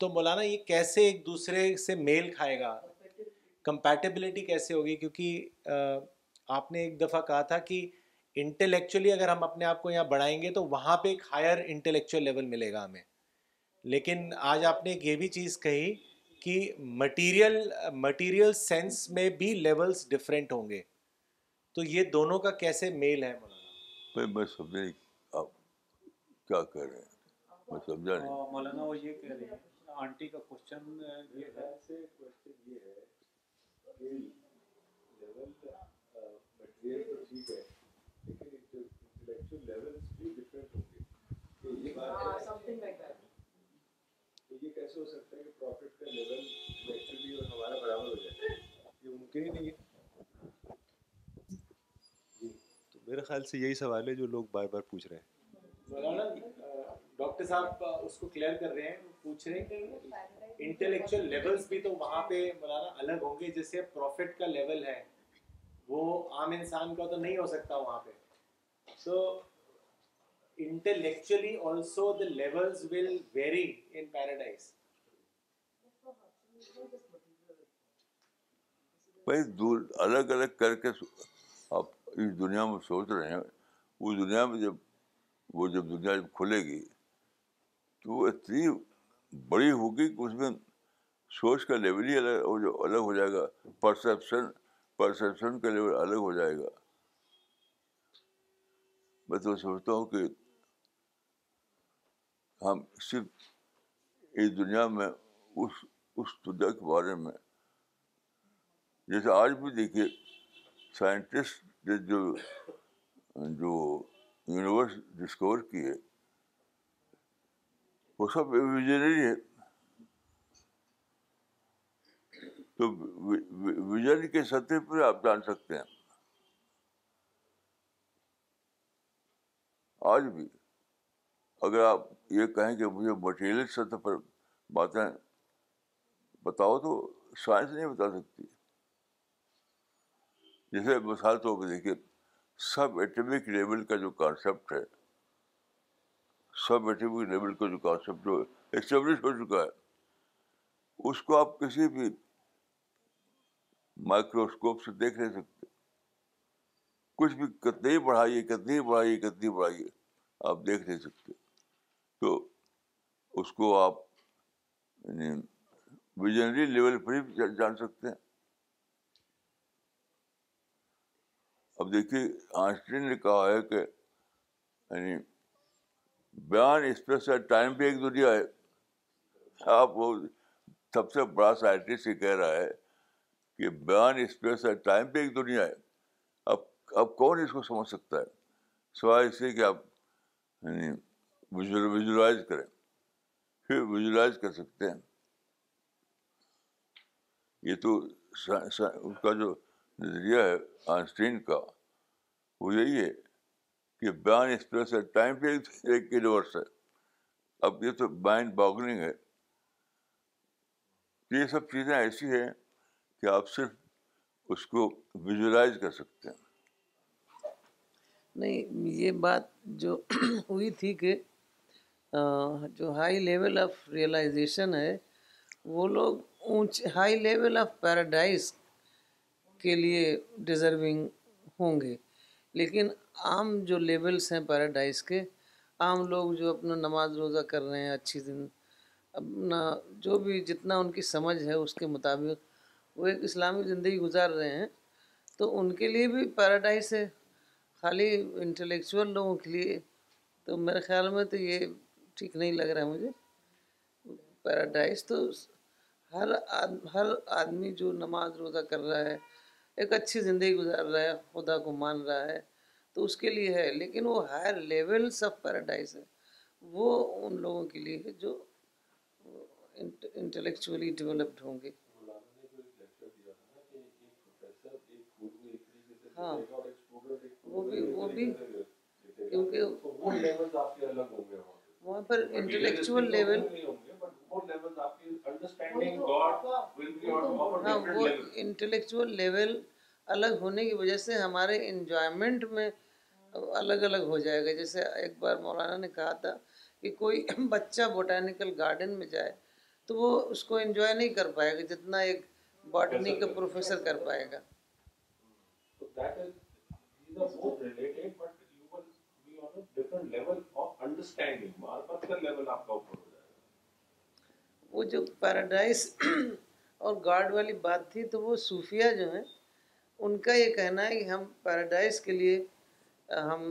تو مولانا یہ کیسے ایک دوسرے سے میل کھائے گا کمپیٹیبلٹی کیسے ہوگی کیونکہ آپ نے ایک دفعہ کہا تھا کہ انٹلیکچولی اگر ہم اپنے آپ کو یہاں بڑھائیں گے تو وہاں پہ ایک ہائر انٹلیکچوئل لیول ملے گا ہمیں لیکن آج آپ نے یہ یہ بھی بھی چیز کہی کہ مٹیریل مٹیریل سینس میں لیولس ڈفرینٹ ہوں گے تو دونوں کا کیسے میل ہے تو میرے خیال سے یہی سوال ہے جو لوگ بار بار پوچھ رہے ہیں مولانا ڈاکٹر صاحب اس کو کلیئر کر رہے ہیں پوچھ رہے ہیں کہ انٹلیکچل لیولز بھی تو وہاں پہ مولانا الگ ہوں گے جیسے پروفٹ کا لیول ہے وہ عام انسان کا تو نہیں ہو سکتا وہاں پہ so intellectually also the levels will vary in paradise بھائی دور الگ الگ کر کے آپ اس دنیا میں سوچ رہے ہیں اس دنیا میں جب وہ جب دنیا جب کھلے گی تو وہ اتنی بڑی ہوگی کہ اس میں سوچ کا لیول ہی الگ وہ جو الگ ہو جائے گا پرسپشن پرسپشن کا لیول الگ ہو جائے گا میں تو سمجھتا ہوں کہ ہم صرف اس دنیا میں اس اس دنیا کے بارے میں جیسے آج بھی دیکھیے سائنٹسٹ نے جو جو یونیورس ڈسکور کی ہے وہ سب ایویژنری ہے تو ویژن کے سطح پر آپ جان سکتے ہیں آج بھی اگر آپ یہ کہیں کہ مجھے مٹیریل سطح پر باتیں بتاؤ تو سائنس نہیں بتا سکتی جیسے مثال طور پہ دیکھیے سب ایٹمک لیول کا جو کانسیپٹ ہے سب ایٹمک لیول کا جو کانسیپٹ جو اسٹیبلش ہو چکا ہے اس کو آپ کسی بھی مائکروسکوپ سے دیکھ نہیں سکتے کچھ بھی کتنی بڑھائیے کتنی بڑھائیے کتنی بڑھائیے آپ دیکھ نہیں سکتے تو اس کو آپ یعنی ویژنری لیول پر ہی جان سکتے ہیں اب دیکھیے آنسٹین نے کہا ہے کہ یعنی بیان اسپیشل ٹائم بھی ایک دنیا ہے آپ وہ سب سے بڑا سائنٹسٹ یہ کہہ رہا ہے کہ اسپیس اور ٹائم پہ ایک دنیا ہے اب اب کون اس کو سمجھ سکتا ہے سوائے اس سے کہ آپ یعنی ویژلائز کریں پھر ویژلائز کر سکتے ہیں یہ تو اس کا جو نظریہ ہے آنسٹین کا وہ یہی ہے کہ بیان اسپیس ٹائم پہ ایک یونیورس ہے اب یہ تو مائنڈ باگلنگ ہے یہ سب چیزیں ایسی ہیں کہ آپ صرف اس کو ویژلائز کر سکتے ہیں نہیں یہ بات جو ہوئی تھی کہ جو ہائی لیول آف ریئلائزیشن ہے وہ لوگ اونچ ہائی لیول آف پیراڈائز کے لیے ڈیزرونگ ہوں گے لیکن عام جو لیولس ہیں پیراڈائز کے عام لوگ جو اپنا نماز روزہ کر رہے ہیں اچھی دن اپنا جو بھی جتنا ان کی سمجھ ہے اس کے مطابق وہ ایک اسلامی زندگی گزار رہے ہیں تو ان کے لیے بھی پیراڈائز ہے خالی انٹلیکچول لوگوں کے لیے تو میرے خیال میں تو یہ ٹھیک نہیں لگ رہا ہے مجھے پیراڈائز تو ہر ہر آدمی جو نماز روزہ کر رہا ہے ایک اچھی زندگی گزار رہا ہے خدا کو مان رہا ہے تو اس کے لیے ہے لیکن وہ ہائر لیولس آف پیراڈائز ہے وہ ان لوگوں کے لیے ہے جو انٹلیکچولی ڈیولپڈ ہوں گے ہاں وہ بھی کیونکہ وہاں پر لیول ہاں وہ انٹلیکچوئل لیول الگ ہونے کی وجہ سے ہمارے انجوائمنٹ میں الگ الگ ہو جائے گا جیسے ایک بار مولانا نے کہا تھا کہ کوئی بچہ بوٹینیکل گارڈن میں جائے تو وہ اس کو انجوائے نہیں کر پائے گا جتنا ایک باٹنی کا پروفیسر کر پائے گا that is these are both related, but you be on a different level level of understanding. وہ جو پیراڈائز اور گاڈ والی بات تھی تو وہ صوفیہ جو ہیں ان کا یہ کہنا ہے کہ ہم پیراڈائز کے لیے ہم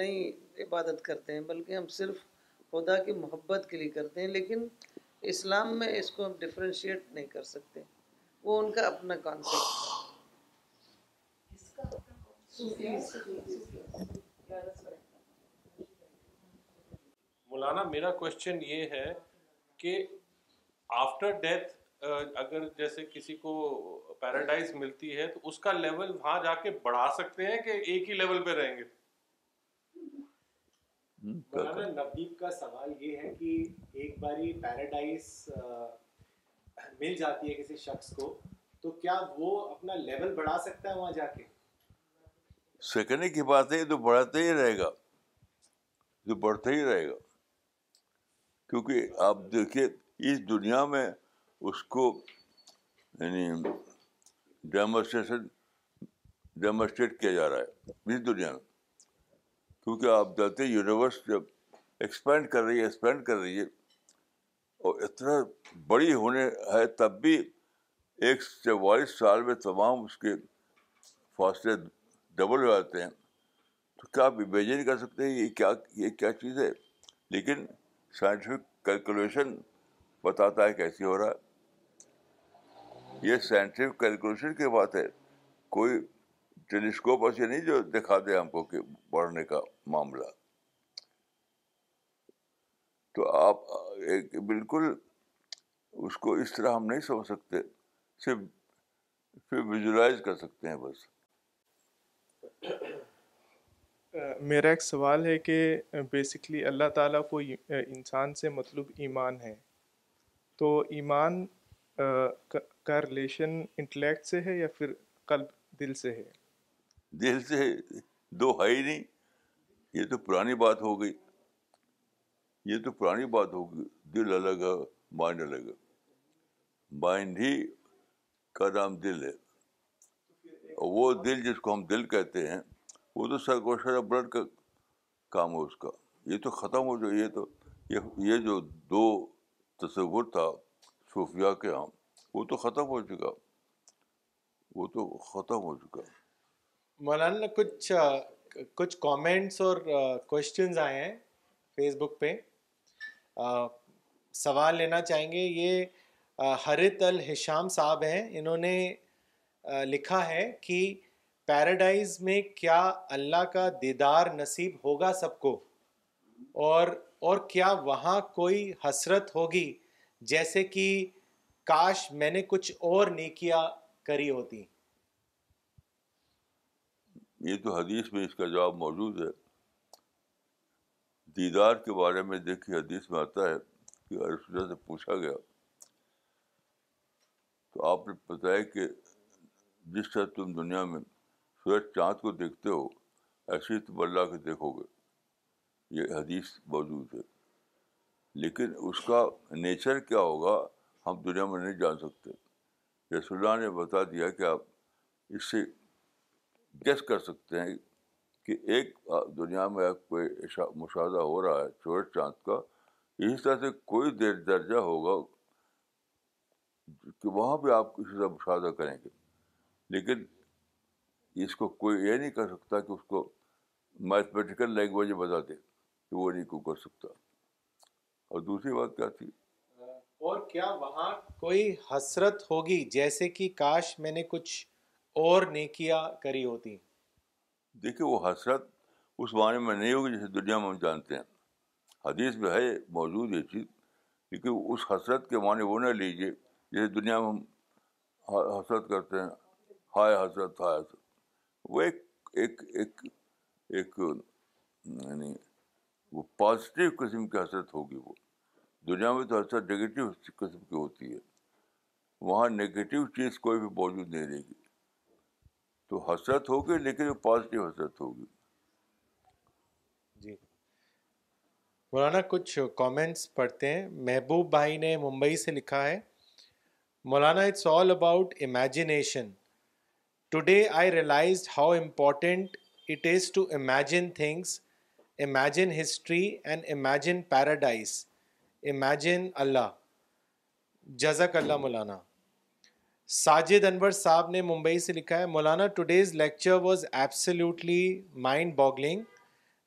نہیں عبادت کرتے ہیں بلکہ ہم صرف خدا کی محبت کے لیے کرتے ہیں لیکن اسلام میں اس کو ہم ڈفرینشیٹ نہیں کر سکتے وہ ان کا اپنا کانسیپٹ مولانا میرا کوشچن یہ ہے کہ آفٹر ڈیتھ اگر جیسے کسی کو پیراڈائز ملتی ہے تو اس کا لیول وہاں جا کے بڑھا سکتے ہیں کہ ایک ہی لیول پہ رہیں گے نبدیپ کا سوال یہ ہے کہ ایک بار پیراڈائز مل جاتی ہے کسی شخص کو تو کیا وہ اپنا لیول بڑھا سکتا ہے وہاں جا کے سیکنڈ کی بات ہے یہ تو بڑھتا ہی رہے گا جو بڑھتا ہی رہے گا کیونکہ آپ دیکھیے اس دنیا میں اس کو یعنی ڈیمونسٹریشن ڈیمونسٹریٹ کیا جا رہا ہے اس دنیا میں کیونکہ آپ جاتے یونیورس جب ایکسپینڈ کر رہی ہے ایکسپینڈ کر رہی ہے اور اتنا بڑی ہونے ہے تب بھی ایک چوالیس سال میں تمام اس کے فاصلے ڈبل ہو جاتے ہیں تو کیا آپ امیجن کر سکتے ہیں یہ کیا یہ کیا چیز ہے لیکن سائنٹیفک کیلکولیشن بتاتا ہے کیسی ہو رہا ہے یہ سائنٹیفک کیلکولیشن کی بات ہے کوئی ٹیلیسکوپ ایسے نہیں جو دکھا دے ہم کو کہ بڑھنے کا معاملہ تو آپ ایک بالکل اس کو اس طرح ہم نہیں سمجھ سکتے صرف صرف کر سکتے ہیں بس میرا ایک سوال ہے کہ بیسکلی اللہ تعالیٰ کو انسان سے مطلوب ایمان ہے تو ایمان کا ریلیشن انٹلیکٹ سے ہے یا پھر قلب دل سے ہے دل سے دو ہے ہی نہیں یہ تو پرانی بات ہو گئی یہ تو پرانی بات ہو گئی دل الگ ہے مائنڈ الگ ہے مائنڈ ہی کا نام دل ہے وہ دل جس کو ہم دل کہتے ہیں وہ تو سرگوشہ بلڈ کا کام ہو اس کا یہ تو ختم ہو جو یہ تو یہ جو دو تصور تھا صوفیہ کے عام ہاں، وہ تو ختم ہو چکا وہ تو ختم ہو چکا مولانا کچھ کچھ کامنٹس اور کوشچنز آئے ہیں فیس بک پہ سوال لینا چاہیں گے یہ حرت الحشام صاحب ہیں انہوں نے لکھا ہے کہ پیراڈائز میں کیا اللہ کا دیدار نصیب ہوگا سب کو اور اور کیا وہاں کوئی حسرت ہوگی جیسے کہ کاش میں نے کچھ اور نیکیاں کری ہوتی یہ تو حدیث میں اس کا جواب موجود ہے دیدار کے بارے میں دیکھیے حدیث میں آتا ہے کہ عرصہ سے پوچھا گیا تو آپ نے بتایا کہ جس طرح تم دنیا میں سورج چاند کو دیکھتے ہو ایسے تم اللہ کے دیکھو گے یہ حدیث موجود ہے لیکن اس کا نیچر کیا ہوگا ہم دنیا میں نہیں جان سکتے رسول اللہ نے بتا دیا کہ آپ اس سے گیس کر سکتے ہیں کہ ایک دنیا میں کوئی مشاہدہ ہو رہا ہے سورج چاند کا اسی طرح سے کوئی دیر درجہ ہوگا کہ وہاں پہ آپ اسی طرح مشاہدہ کریں گے لیکن اس کو کوئی یہ نہیں کر سکتا کہ اس کو میتھمیٹیکل لینگویج بتا دے کہ وہ نہیں کو کر سکتا اور دوسری بات کیا تھی اور کیا وہاں کوئی حسرت ہوگی جیسے کہ کاش میں نے کچھ اور نہیں کیا کری ہوتی دیکھیے وہ حسرت اس بارے میں نہیں ہوگی جیسے دنیا میں ہم جانتے ہیں حدیث میں ہے موجود یہ چیز لیکن اس حسرت کے معنی وہ نہ لیجیے جیسے دنیا میں ہم حسرت کرتے ہیں ہائے حضرت ہائے حضرت وہ ایک ایک ایک ایک یعنی وہ پازیٹیو قسم کی حسرت ہوگی وہ دنیا میں تو حسرت نگیٹیو قسم کی ہوتی ہے وہاں نگیٹیو چیز کوئی بھی موجود نہیں رہے گی تو حسرت ہوگی لیکن وہ پازیٹیو حسرت ہوگی جی مولانا کچھ کامنٹس پڑھتے ہیں محبوب بھائی نے ممبئی سے لکھا ہے مولانا it's all about imagination today I realize how important it is to imagine things imagine history and imagine paradise imagine اللہ جزاک اللہ مولانا ساجد انور صاحب نے ممبئی سے لکھا ہے Maulana today's lecture was absolutely mind boggling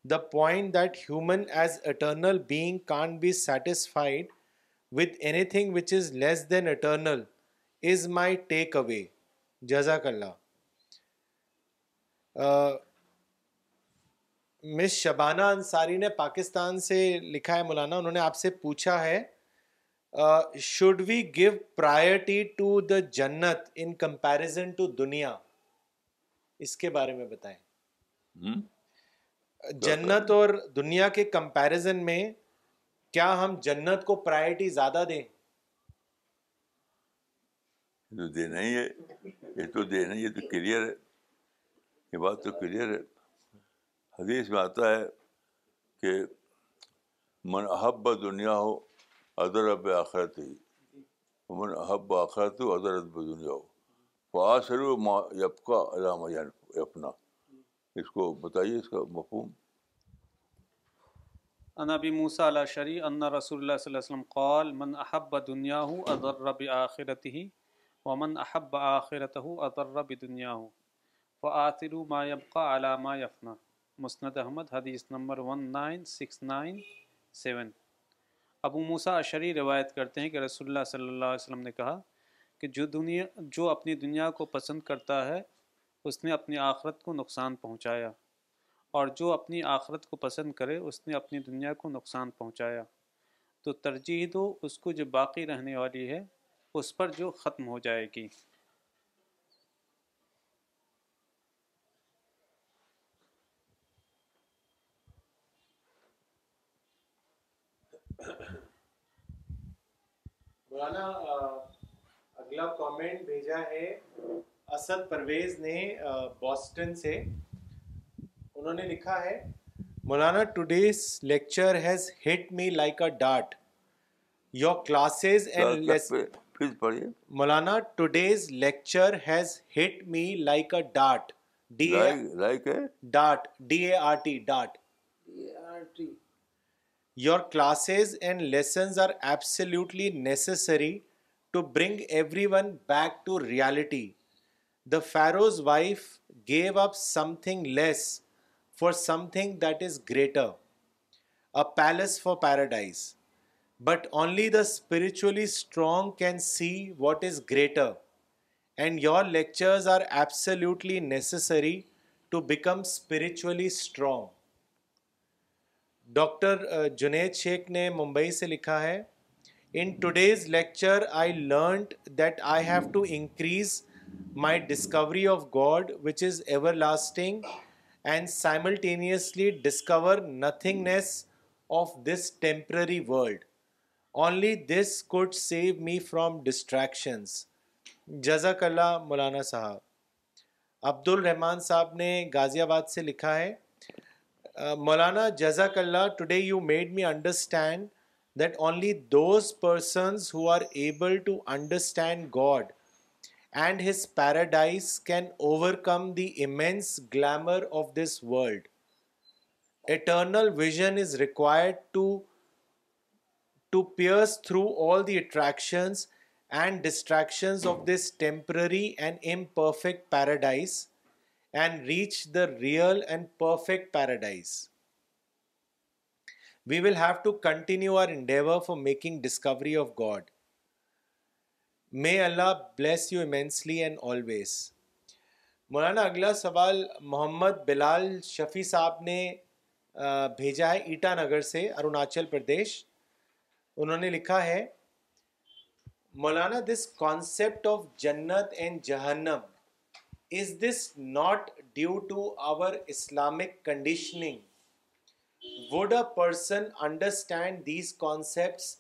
the point that human as eternal being can be satisfied with anything which is less than eternal is my take away جزاک اللہ مس شبانہ انصاری نے پاکستان سے لکھا ہے مولانا انہوں نے آپ سے پوچھا ہے should we give priority to to the جنت ان کمپیرزن دنیا اس کے بارے میں بتائیں جنت اور دنیا کے کمپیرزن میں کیا ہم جنت کو پرائرٹی زیادہ دیں تو دینا ہی ہے یہ تو کلیئر ہے یہ بات تو کلیئر ہے حدیث میں آتا ہے کہ من احب دنیا ہو ادرب آخرت ہی من احب آخرت ہو ادرت دنیا ہو فاصر ما یپکا علام اپنا اس کو بتائیے اس کا مفہوم ان ابی موسیٰ علیہ شری ان رسول اللہ صلی اللہ علیہ وسلم قال من احب دنیا ہو ادرب آخرت ہی ومن احب آخرت ہو ادرب دنیا ہو اور ما یبقا علامہ یفنا مسند احمد حدیث number one nine six nine seven ابو موسا اشری روایت کرتے ہیں کہ رسول اللہ صلی اللہ علیہ وسلم نے کہا کہ جو دنیا جو اپنی دنیا کو پسند کرتا ہے اس نے اپنی آخرت کو نقصان پہنچایا اور جو اپنی آخرت کو پسند کرے اس نے اپنی دنیا کو نقصان پہنچایا تو ترجیح دو اس کو جو باقی رہنے والی ہے اس پر جو ختم ہو جائے گی مولانا اگلا کامنٹ بھیجا ہے اسد پرویز نے بوسٹن سے انہوں نے لکھا ہے مولانا today's lecture has hit me like a dart your classes and Maulana today's lecture has hit me like a dart D dart D A R T dart D R T Your classes and lessons are absolutely necessary to bring everyone back to reality. The Pharaoh's wife gave up something less for something that is greater, a palace for paradise. But only the spiritually strong can see what is greater, and your lectures are absolutely necessary to become spiritually strong. Doctor Junaid Shaikh نے ممبئی سے لکھا ہے in today's lecture I learned that I have to increase my discovery of God which is everlasting and simultaneously discover nothingness of this temporary world only this could save me from distractions جزاک اللہ مولانا صاحب عبد الرحمٰن صاحب نے غازی آباد سے لکھا ہے مولانا جزاک اللہ today you made me understand that only those persons who are able to understand God and his paradise can overcome the immense glamour of this world eternal vision is required to to pierce through all the attractions and distractions of this temporary and imperfect paradise and reach the real and perfect paradise we will have to continue our endeavour for making discovery of God may Allah bless you immensely and always مولانا اگلا سوال محمد بلال شفیع صاحب نے بھیجا ہے ایٹا نگر سے اروناچل پردیش انہوں نے لکھا ہے مولانا دس کانسیپٹ آف جنت اینڈ جہنم Is this not due to our Islamic conditioning? Would a person understand these concepts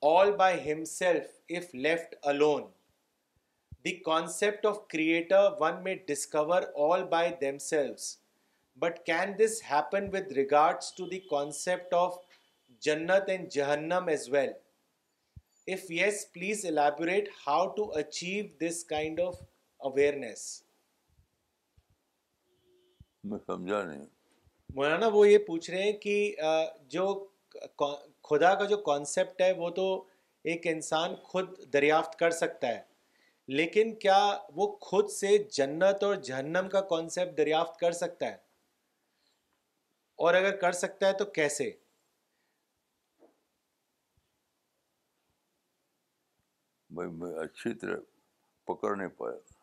all by himself if left alone? The concept of creator one may discover all by themselves, but can this happen with regards to the concept of Jannat and Jahannam as well? If yes, please elaborate how to achieve this kind of awareness. میں سمجھا نہیں مولانا وہ یہ پوچھ رہے ہیں کہ جو خدا کا جو کانسیپٹ ہے وہ تو ایک انسان خود دریافت کر سکتا ہے لیکن کیا وہ خود سے جنت اور جہنم کا کانسیپٹ دریافت کر سکتا ہے اور اگر کر سکتا ہے تو کیسے بھائی میں اچھی طرح پکڑ نہیں پایا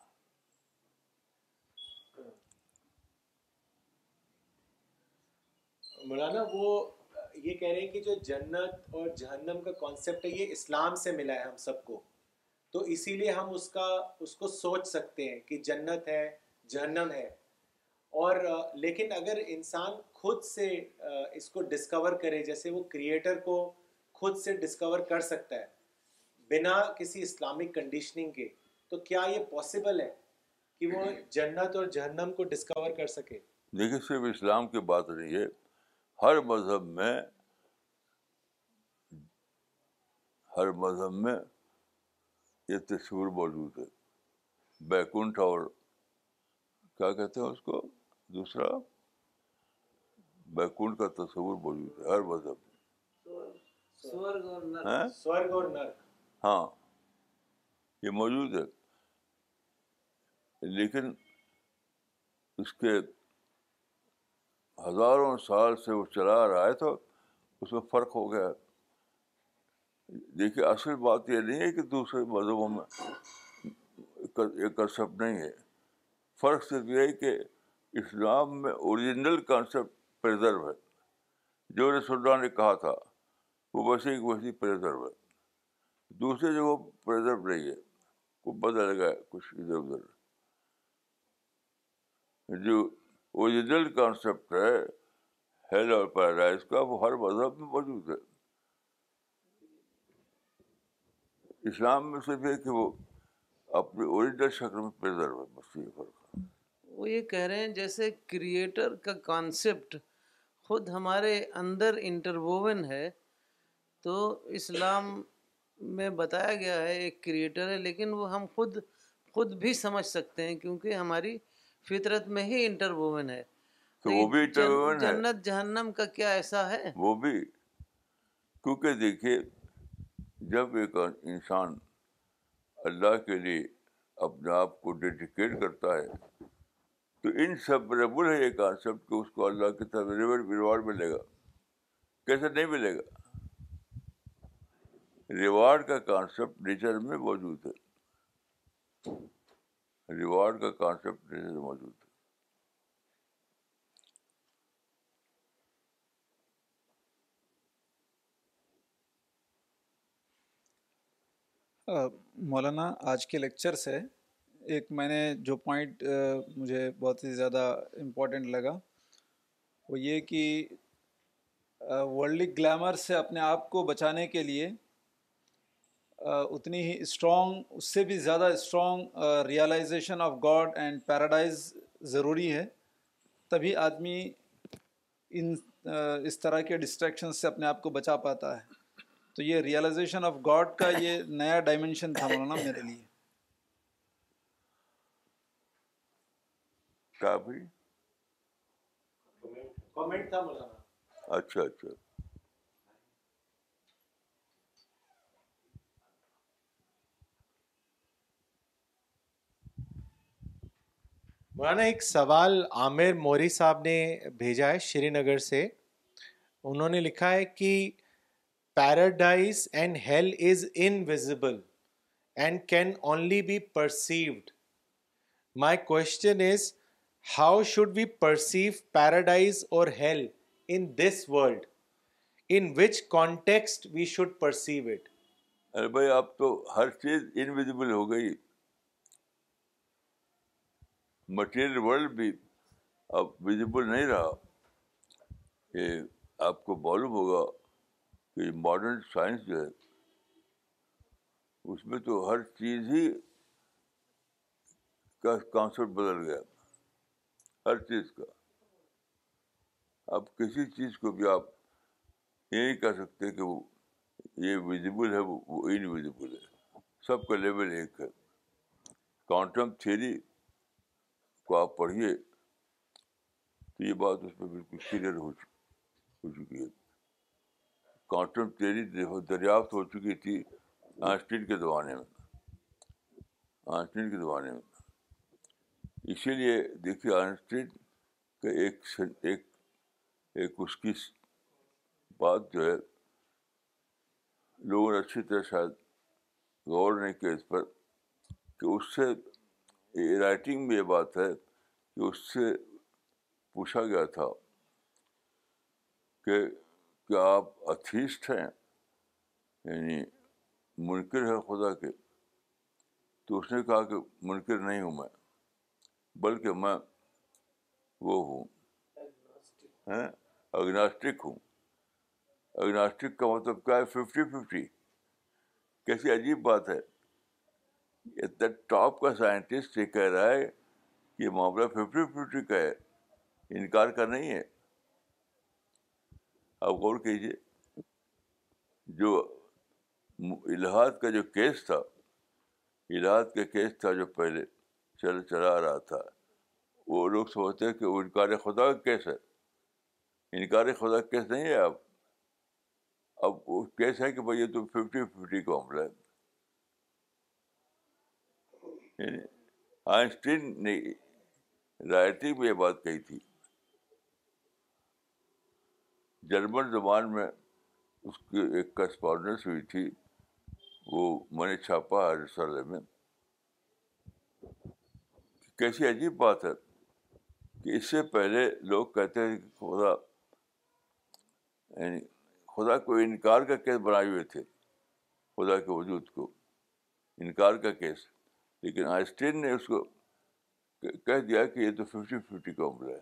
مولانا وہ یہ کہہ رہے ہیں کہ جو جنت اور جہنم کا کانسیپٹ ہے یہ اسلام سے ملا ہے ہم سب کو تو اسی لیے ہم اس کا اس کو سوچ سکتے ہیں کہ جنت ہے جہنم ہے اور لیکن اگر انسان خود سے اس کو ڈسکور کرے جیسے وہ کریٹر کو خود سے ڈسکور کر سکتا ہے بنا کسی اسلامک کنڈیشننگ کے تو کیا یہ پاسبل ہے کہ وہ جنت اور جہنم کو ڈسکور کر سکے دیکھیے صرف اسلام کی بات نہیں ہے ہر مذہب میں ہر مذہب میں یہ تصور موجود ہے بیکنٹھ اور کیا کہتے ہیں اس کو دوسرا بیکنٹھ کا تصور موجود ہے ہر مذہب میں ہاں؟, ہاں یہ موجود ہے لیکن اس کے ہزاروں سال سے وہ چلا رہا ہے تو اس میں فرق ہو گیا دیکھیے اصل بات یہ نہیں ہے کہ دوسرے مذہبوں میں یہ کنسیپٹ نہیں ہے فرق صرف یہ ہے کہ اسلام میں اوریجنل کانسیپٹ پرزرو ہے جو رسول اللہ نے کہا تھا وہ ویسے ایک ویسی پریزرو ہے دوسرے جو پریزرو نہیں ہے وہ بدل گیا کچھ ادھر ادھر جو اوریجنل کانسیپٹ ہے ہیل اور پیراڈائز کا وہ ہر مذہب میں موجود ہے اسلام میں صرف یہ کہ وہ اپنی اوریجنل شکل میں پرزرو ہے بس یہ فرق وہ یہ کہہ رہے ہیں جیسے کریٹر کا کانسیپٹ خود ہمارے اندر انٹروون ہے تو اسلام میں بتایا گیا ہے ایک کریٹر ہے لیکن وہ ہم خود خود بھی سمجھ سکتے ہیں کیونکہ ہماری فطرت میں ہی انٹر وومن ہے تو وہ بھی انٹر وومن ہے جنت جہنم کا کیا ایسا ہے وہ بھی کیونکہ دیکھیے جب ایک انسان اللہ کے لیے اپنے آپ کو ڈیڈیکیٹ کرتا ہے تو ان سب ریبل ہے یہ کانسیپٹ کہ اس کو اللہ کی طرف ریورڈ ریوارڈ ملے گا کیسے نہیں ملے گا ریوارڈ کا کانسیپٹ نیچر میں موجود ہے ریوارڈ کا کانسیپٹ موجود تھا مولانا آج کے لیکچر سے ایک میں نے جو پوائنٹ مجھے بہت ہی زیادہ امپورٹنٹ لگا وہ یہ کہ ورلڈ گلیمر سے اپنے آپ کو بچانے کے لیے اتنی ہی اسٹرانگ اس سے بھی زیادہ strong realization of God and paradise ضروری ہے تبھی آدمی ان اس طرح کے ڈسٹریکشن سے اپنے آپ کو بچا پاتا ہے تو یہ ریئلائزیشن آف گاڈ کا یہ نیا ڈائمینشن تھا مولانا میرے لیے اچھا اچھا مولانا ایک سوال عامر موری صاحب نے بھیجا ہے شری نگر سے انہوں نے لکھا ہے کہ paradise and hell is invisible and can only be perceived my question is how should we perceive paradise or hell in this world in which context we should perceive it ارے بھائی آپ تو ہر چیز انویزبل ہو گئی material world بھی اب visible نہیں رہا یہ آپ کو معلوم ہوگا کہ ماڈرن سائنس جو ہے اس میں تو ہر چیز ہی کا کانسیپٹ بدل گیا ہر چیز کا اب کسی چیز کو بھی آپ یہ نہیں کہہ سکتے کہ وہ یہ ویزیبل ہے وہ انویزیبل ہے سب کا لیول ایک ہے کوانٹم تھیری کو آپ پڑھیے تو یہ بات اس میں بالکل کلیئر ہو چکی ہو چکی ہے کانٹم تیری دریافت ہو چکی تھی آنسٹین کے زمانے میں آنسٹین کے زمانے میں اسی لیے دیکھیے آنسٹین کا ایک ایک ایک اس کی بات جو ہے لوگوں نے اچھی طرح شاید غور نہیں کیا اس پر کہ اس سے رائٹنگ میں یہ بات ہے کہ اس سے پوچھا گیا تھا کہ کیا آپ اتھیسٹ ہیں یعنی منکر ہے خدا کے تو اس نے کہا کہ منکر نہیں ہوں میں بلکہ میں وہ ہوں اگناسٹک ہوں اگناسٹک کا مطلب کیا ہے ففٹی ففٹی کیسی عجیب بات ہے اتنا ٹاپ کا سائنٹسٹ یہ کہہ رہا ہے کہ معاملہ ففٹی ففٹی کا ہے انکار کا نہیں ہے آپ غور کیجیے جو الحاد کا جو کیس تھا الحاد کا کیس تھا جو پہلے چل چلا رہا تھا وہ لوگ سوچتے کہ وہ انکار خدا کا کیس ہے انکار خدا کا کیس نہیں ہے اب اب وہ کیس ہے کہ بھائی تم ففٹی ففٹی کا معاملہ ہے یعنی آئنسٹین نے رائٹی میں یہ بات کہی تھی جرمن زبان میں اس کی ایک کرسپونڈنس ہوئی تھی وہ میں نے چھاپا ہے رسالے میں کیسی عجیب بات ہے کہ اس سے پہلے لوگ کہتے ہیں کہ خدا یعنی خدا کو انکار کا کیس بنائے ہوئے تھے خدا کے وجود کو انکار کا کیس لیکن آئنسٹین نے اس کو کہہ دیا کہ یہ تو ففٹی ففٹی کا عمر ہے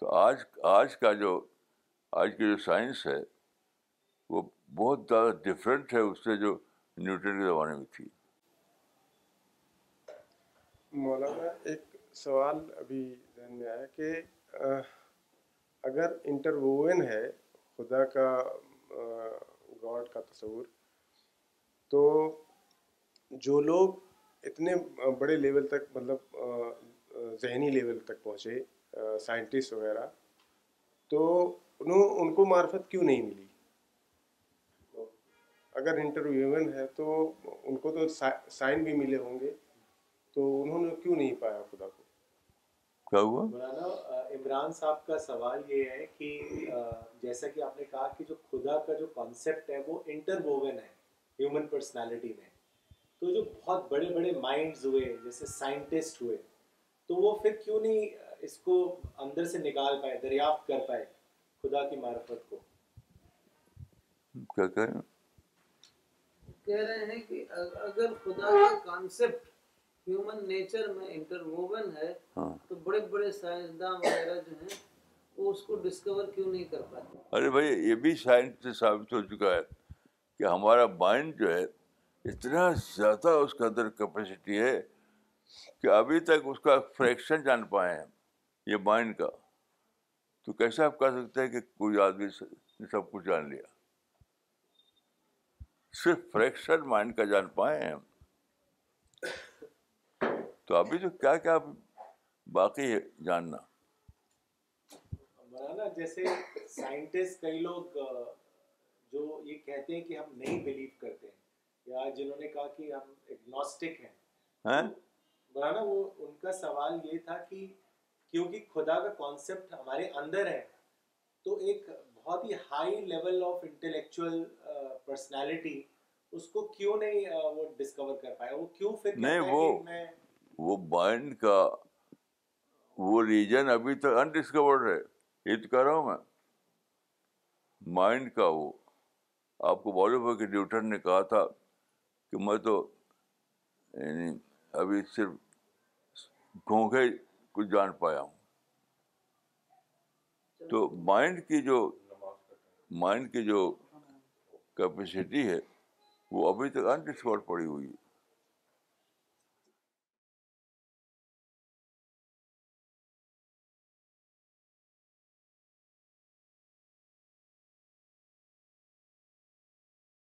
تو آج آج کا جو آج کی جو سائنس ہے وہ بہت زیادہ ڈفرینٹ ہے اس سے جو نیوٹن کے زمانے میں تھی مولانا ایک سوال ابھی ذہن میں آیا کہ اگر انٹرووین ہے خدا کا گاڈ کا تصور تو جو لوگ اتنے بڑے لیول تک مطلب ذہنی لیول تک پہنچے سائنٹسٹ وغیرہ تو انہوں ان کو معرفت کیوں نہیں ملی اگر انٹرویومن ہے تو ان کو تو سائن بھی ملے ہوں گے تو انہوں نے کیوں نہیں پایا خدا کو مولانا عمران صاحب کا سوال یہ ہے کہ جیسا کہ آپ نے کہا کہ جو خدا کا جو کانسیپٹ ہے وہ انٹر ووون ہے تو جو بہت بڑے تو وہ ہاں۔ بڑے بڑے جو ہے یہ بھی کہ ہمارا مائنڈ جو ہے اتنا زیادہ اس کے اندر کیپیسٹی ہے کہ ابھی تک اس کا فریکشن جان پائے ہیں یہ مائنڈ کا تو کیسے آپ کہہ سکتے ہیں کہ کوئی آدمی نے سب کچھ جان لیا صرف فریکشن مائنڈ کا جان پائے ہیں تو ابھی تو کیا کیا باقی ہے جاننا جیسے سائنٹسٹ کئی لوگ جو یہ کہتے ہیں کہ ہم نہیں بلیو کرتے ہیں یا جنہوں نے کہا کہ ہم ایگنوسٹک ہیں ہاں؟ مولانا وہ ان کا سوال یہ تھا کہ کیونکہ خدا کا کانسیپٹ ہمارے اندر ہے تو ایک بہت ہی high level of intellectual personality اس کو کیوں نہیں uh, وہ ڈسکور کر پایا وہ کیوں پھر نہیں وہ وہ بائنڈ کا وہ ریجن ابھی تک انڈسکورڈ ہے یہ تو کہہ رہا ہوں میں مائنڈ کا وہ آپ کو معلوم ہے کہ نیوٹن نے کہا تھا کہ میں تو یعنی ابھی صرف ہی کچھ جان پایا ہوں تو مائنڈ کی جو مائنڈ کی جو کیپیسٹی ہے وہ ابھی تک انڈسکور پڑی ہوئی ہے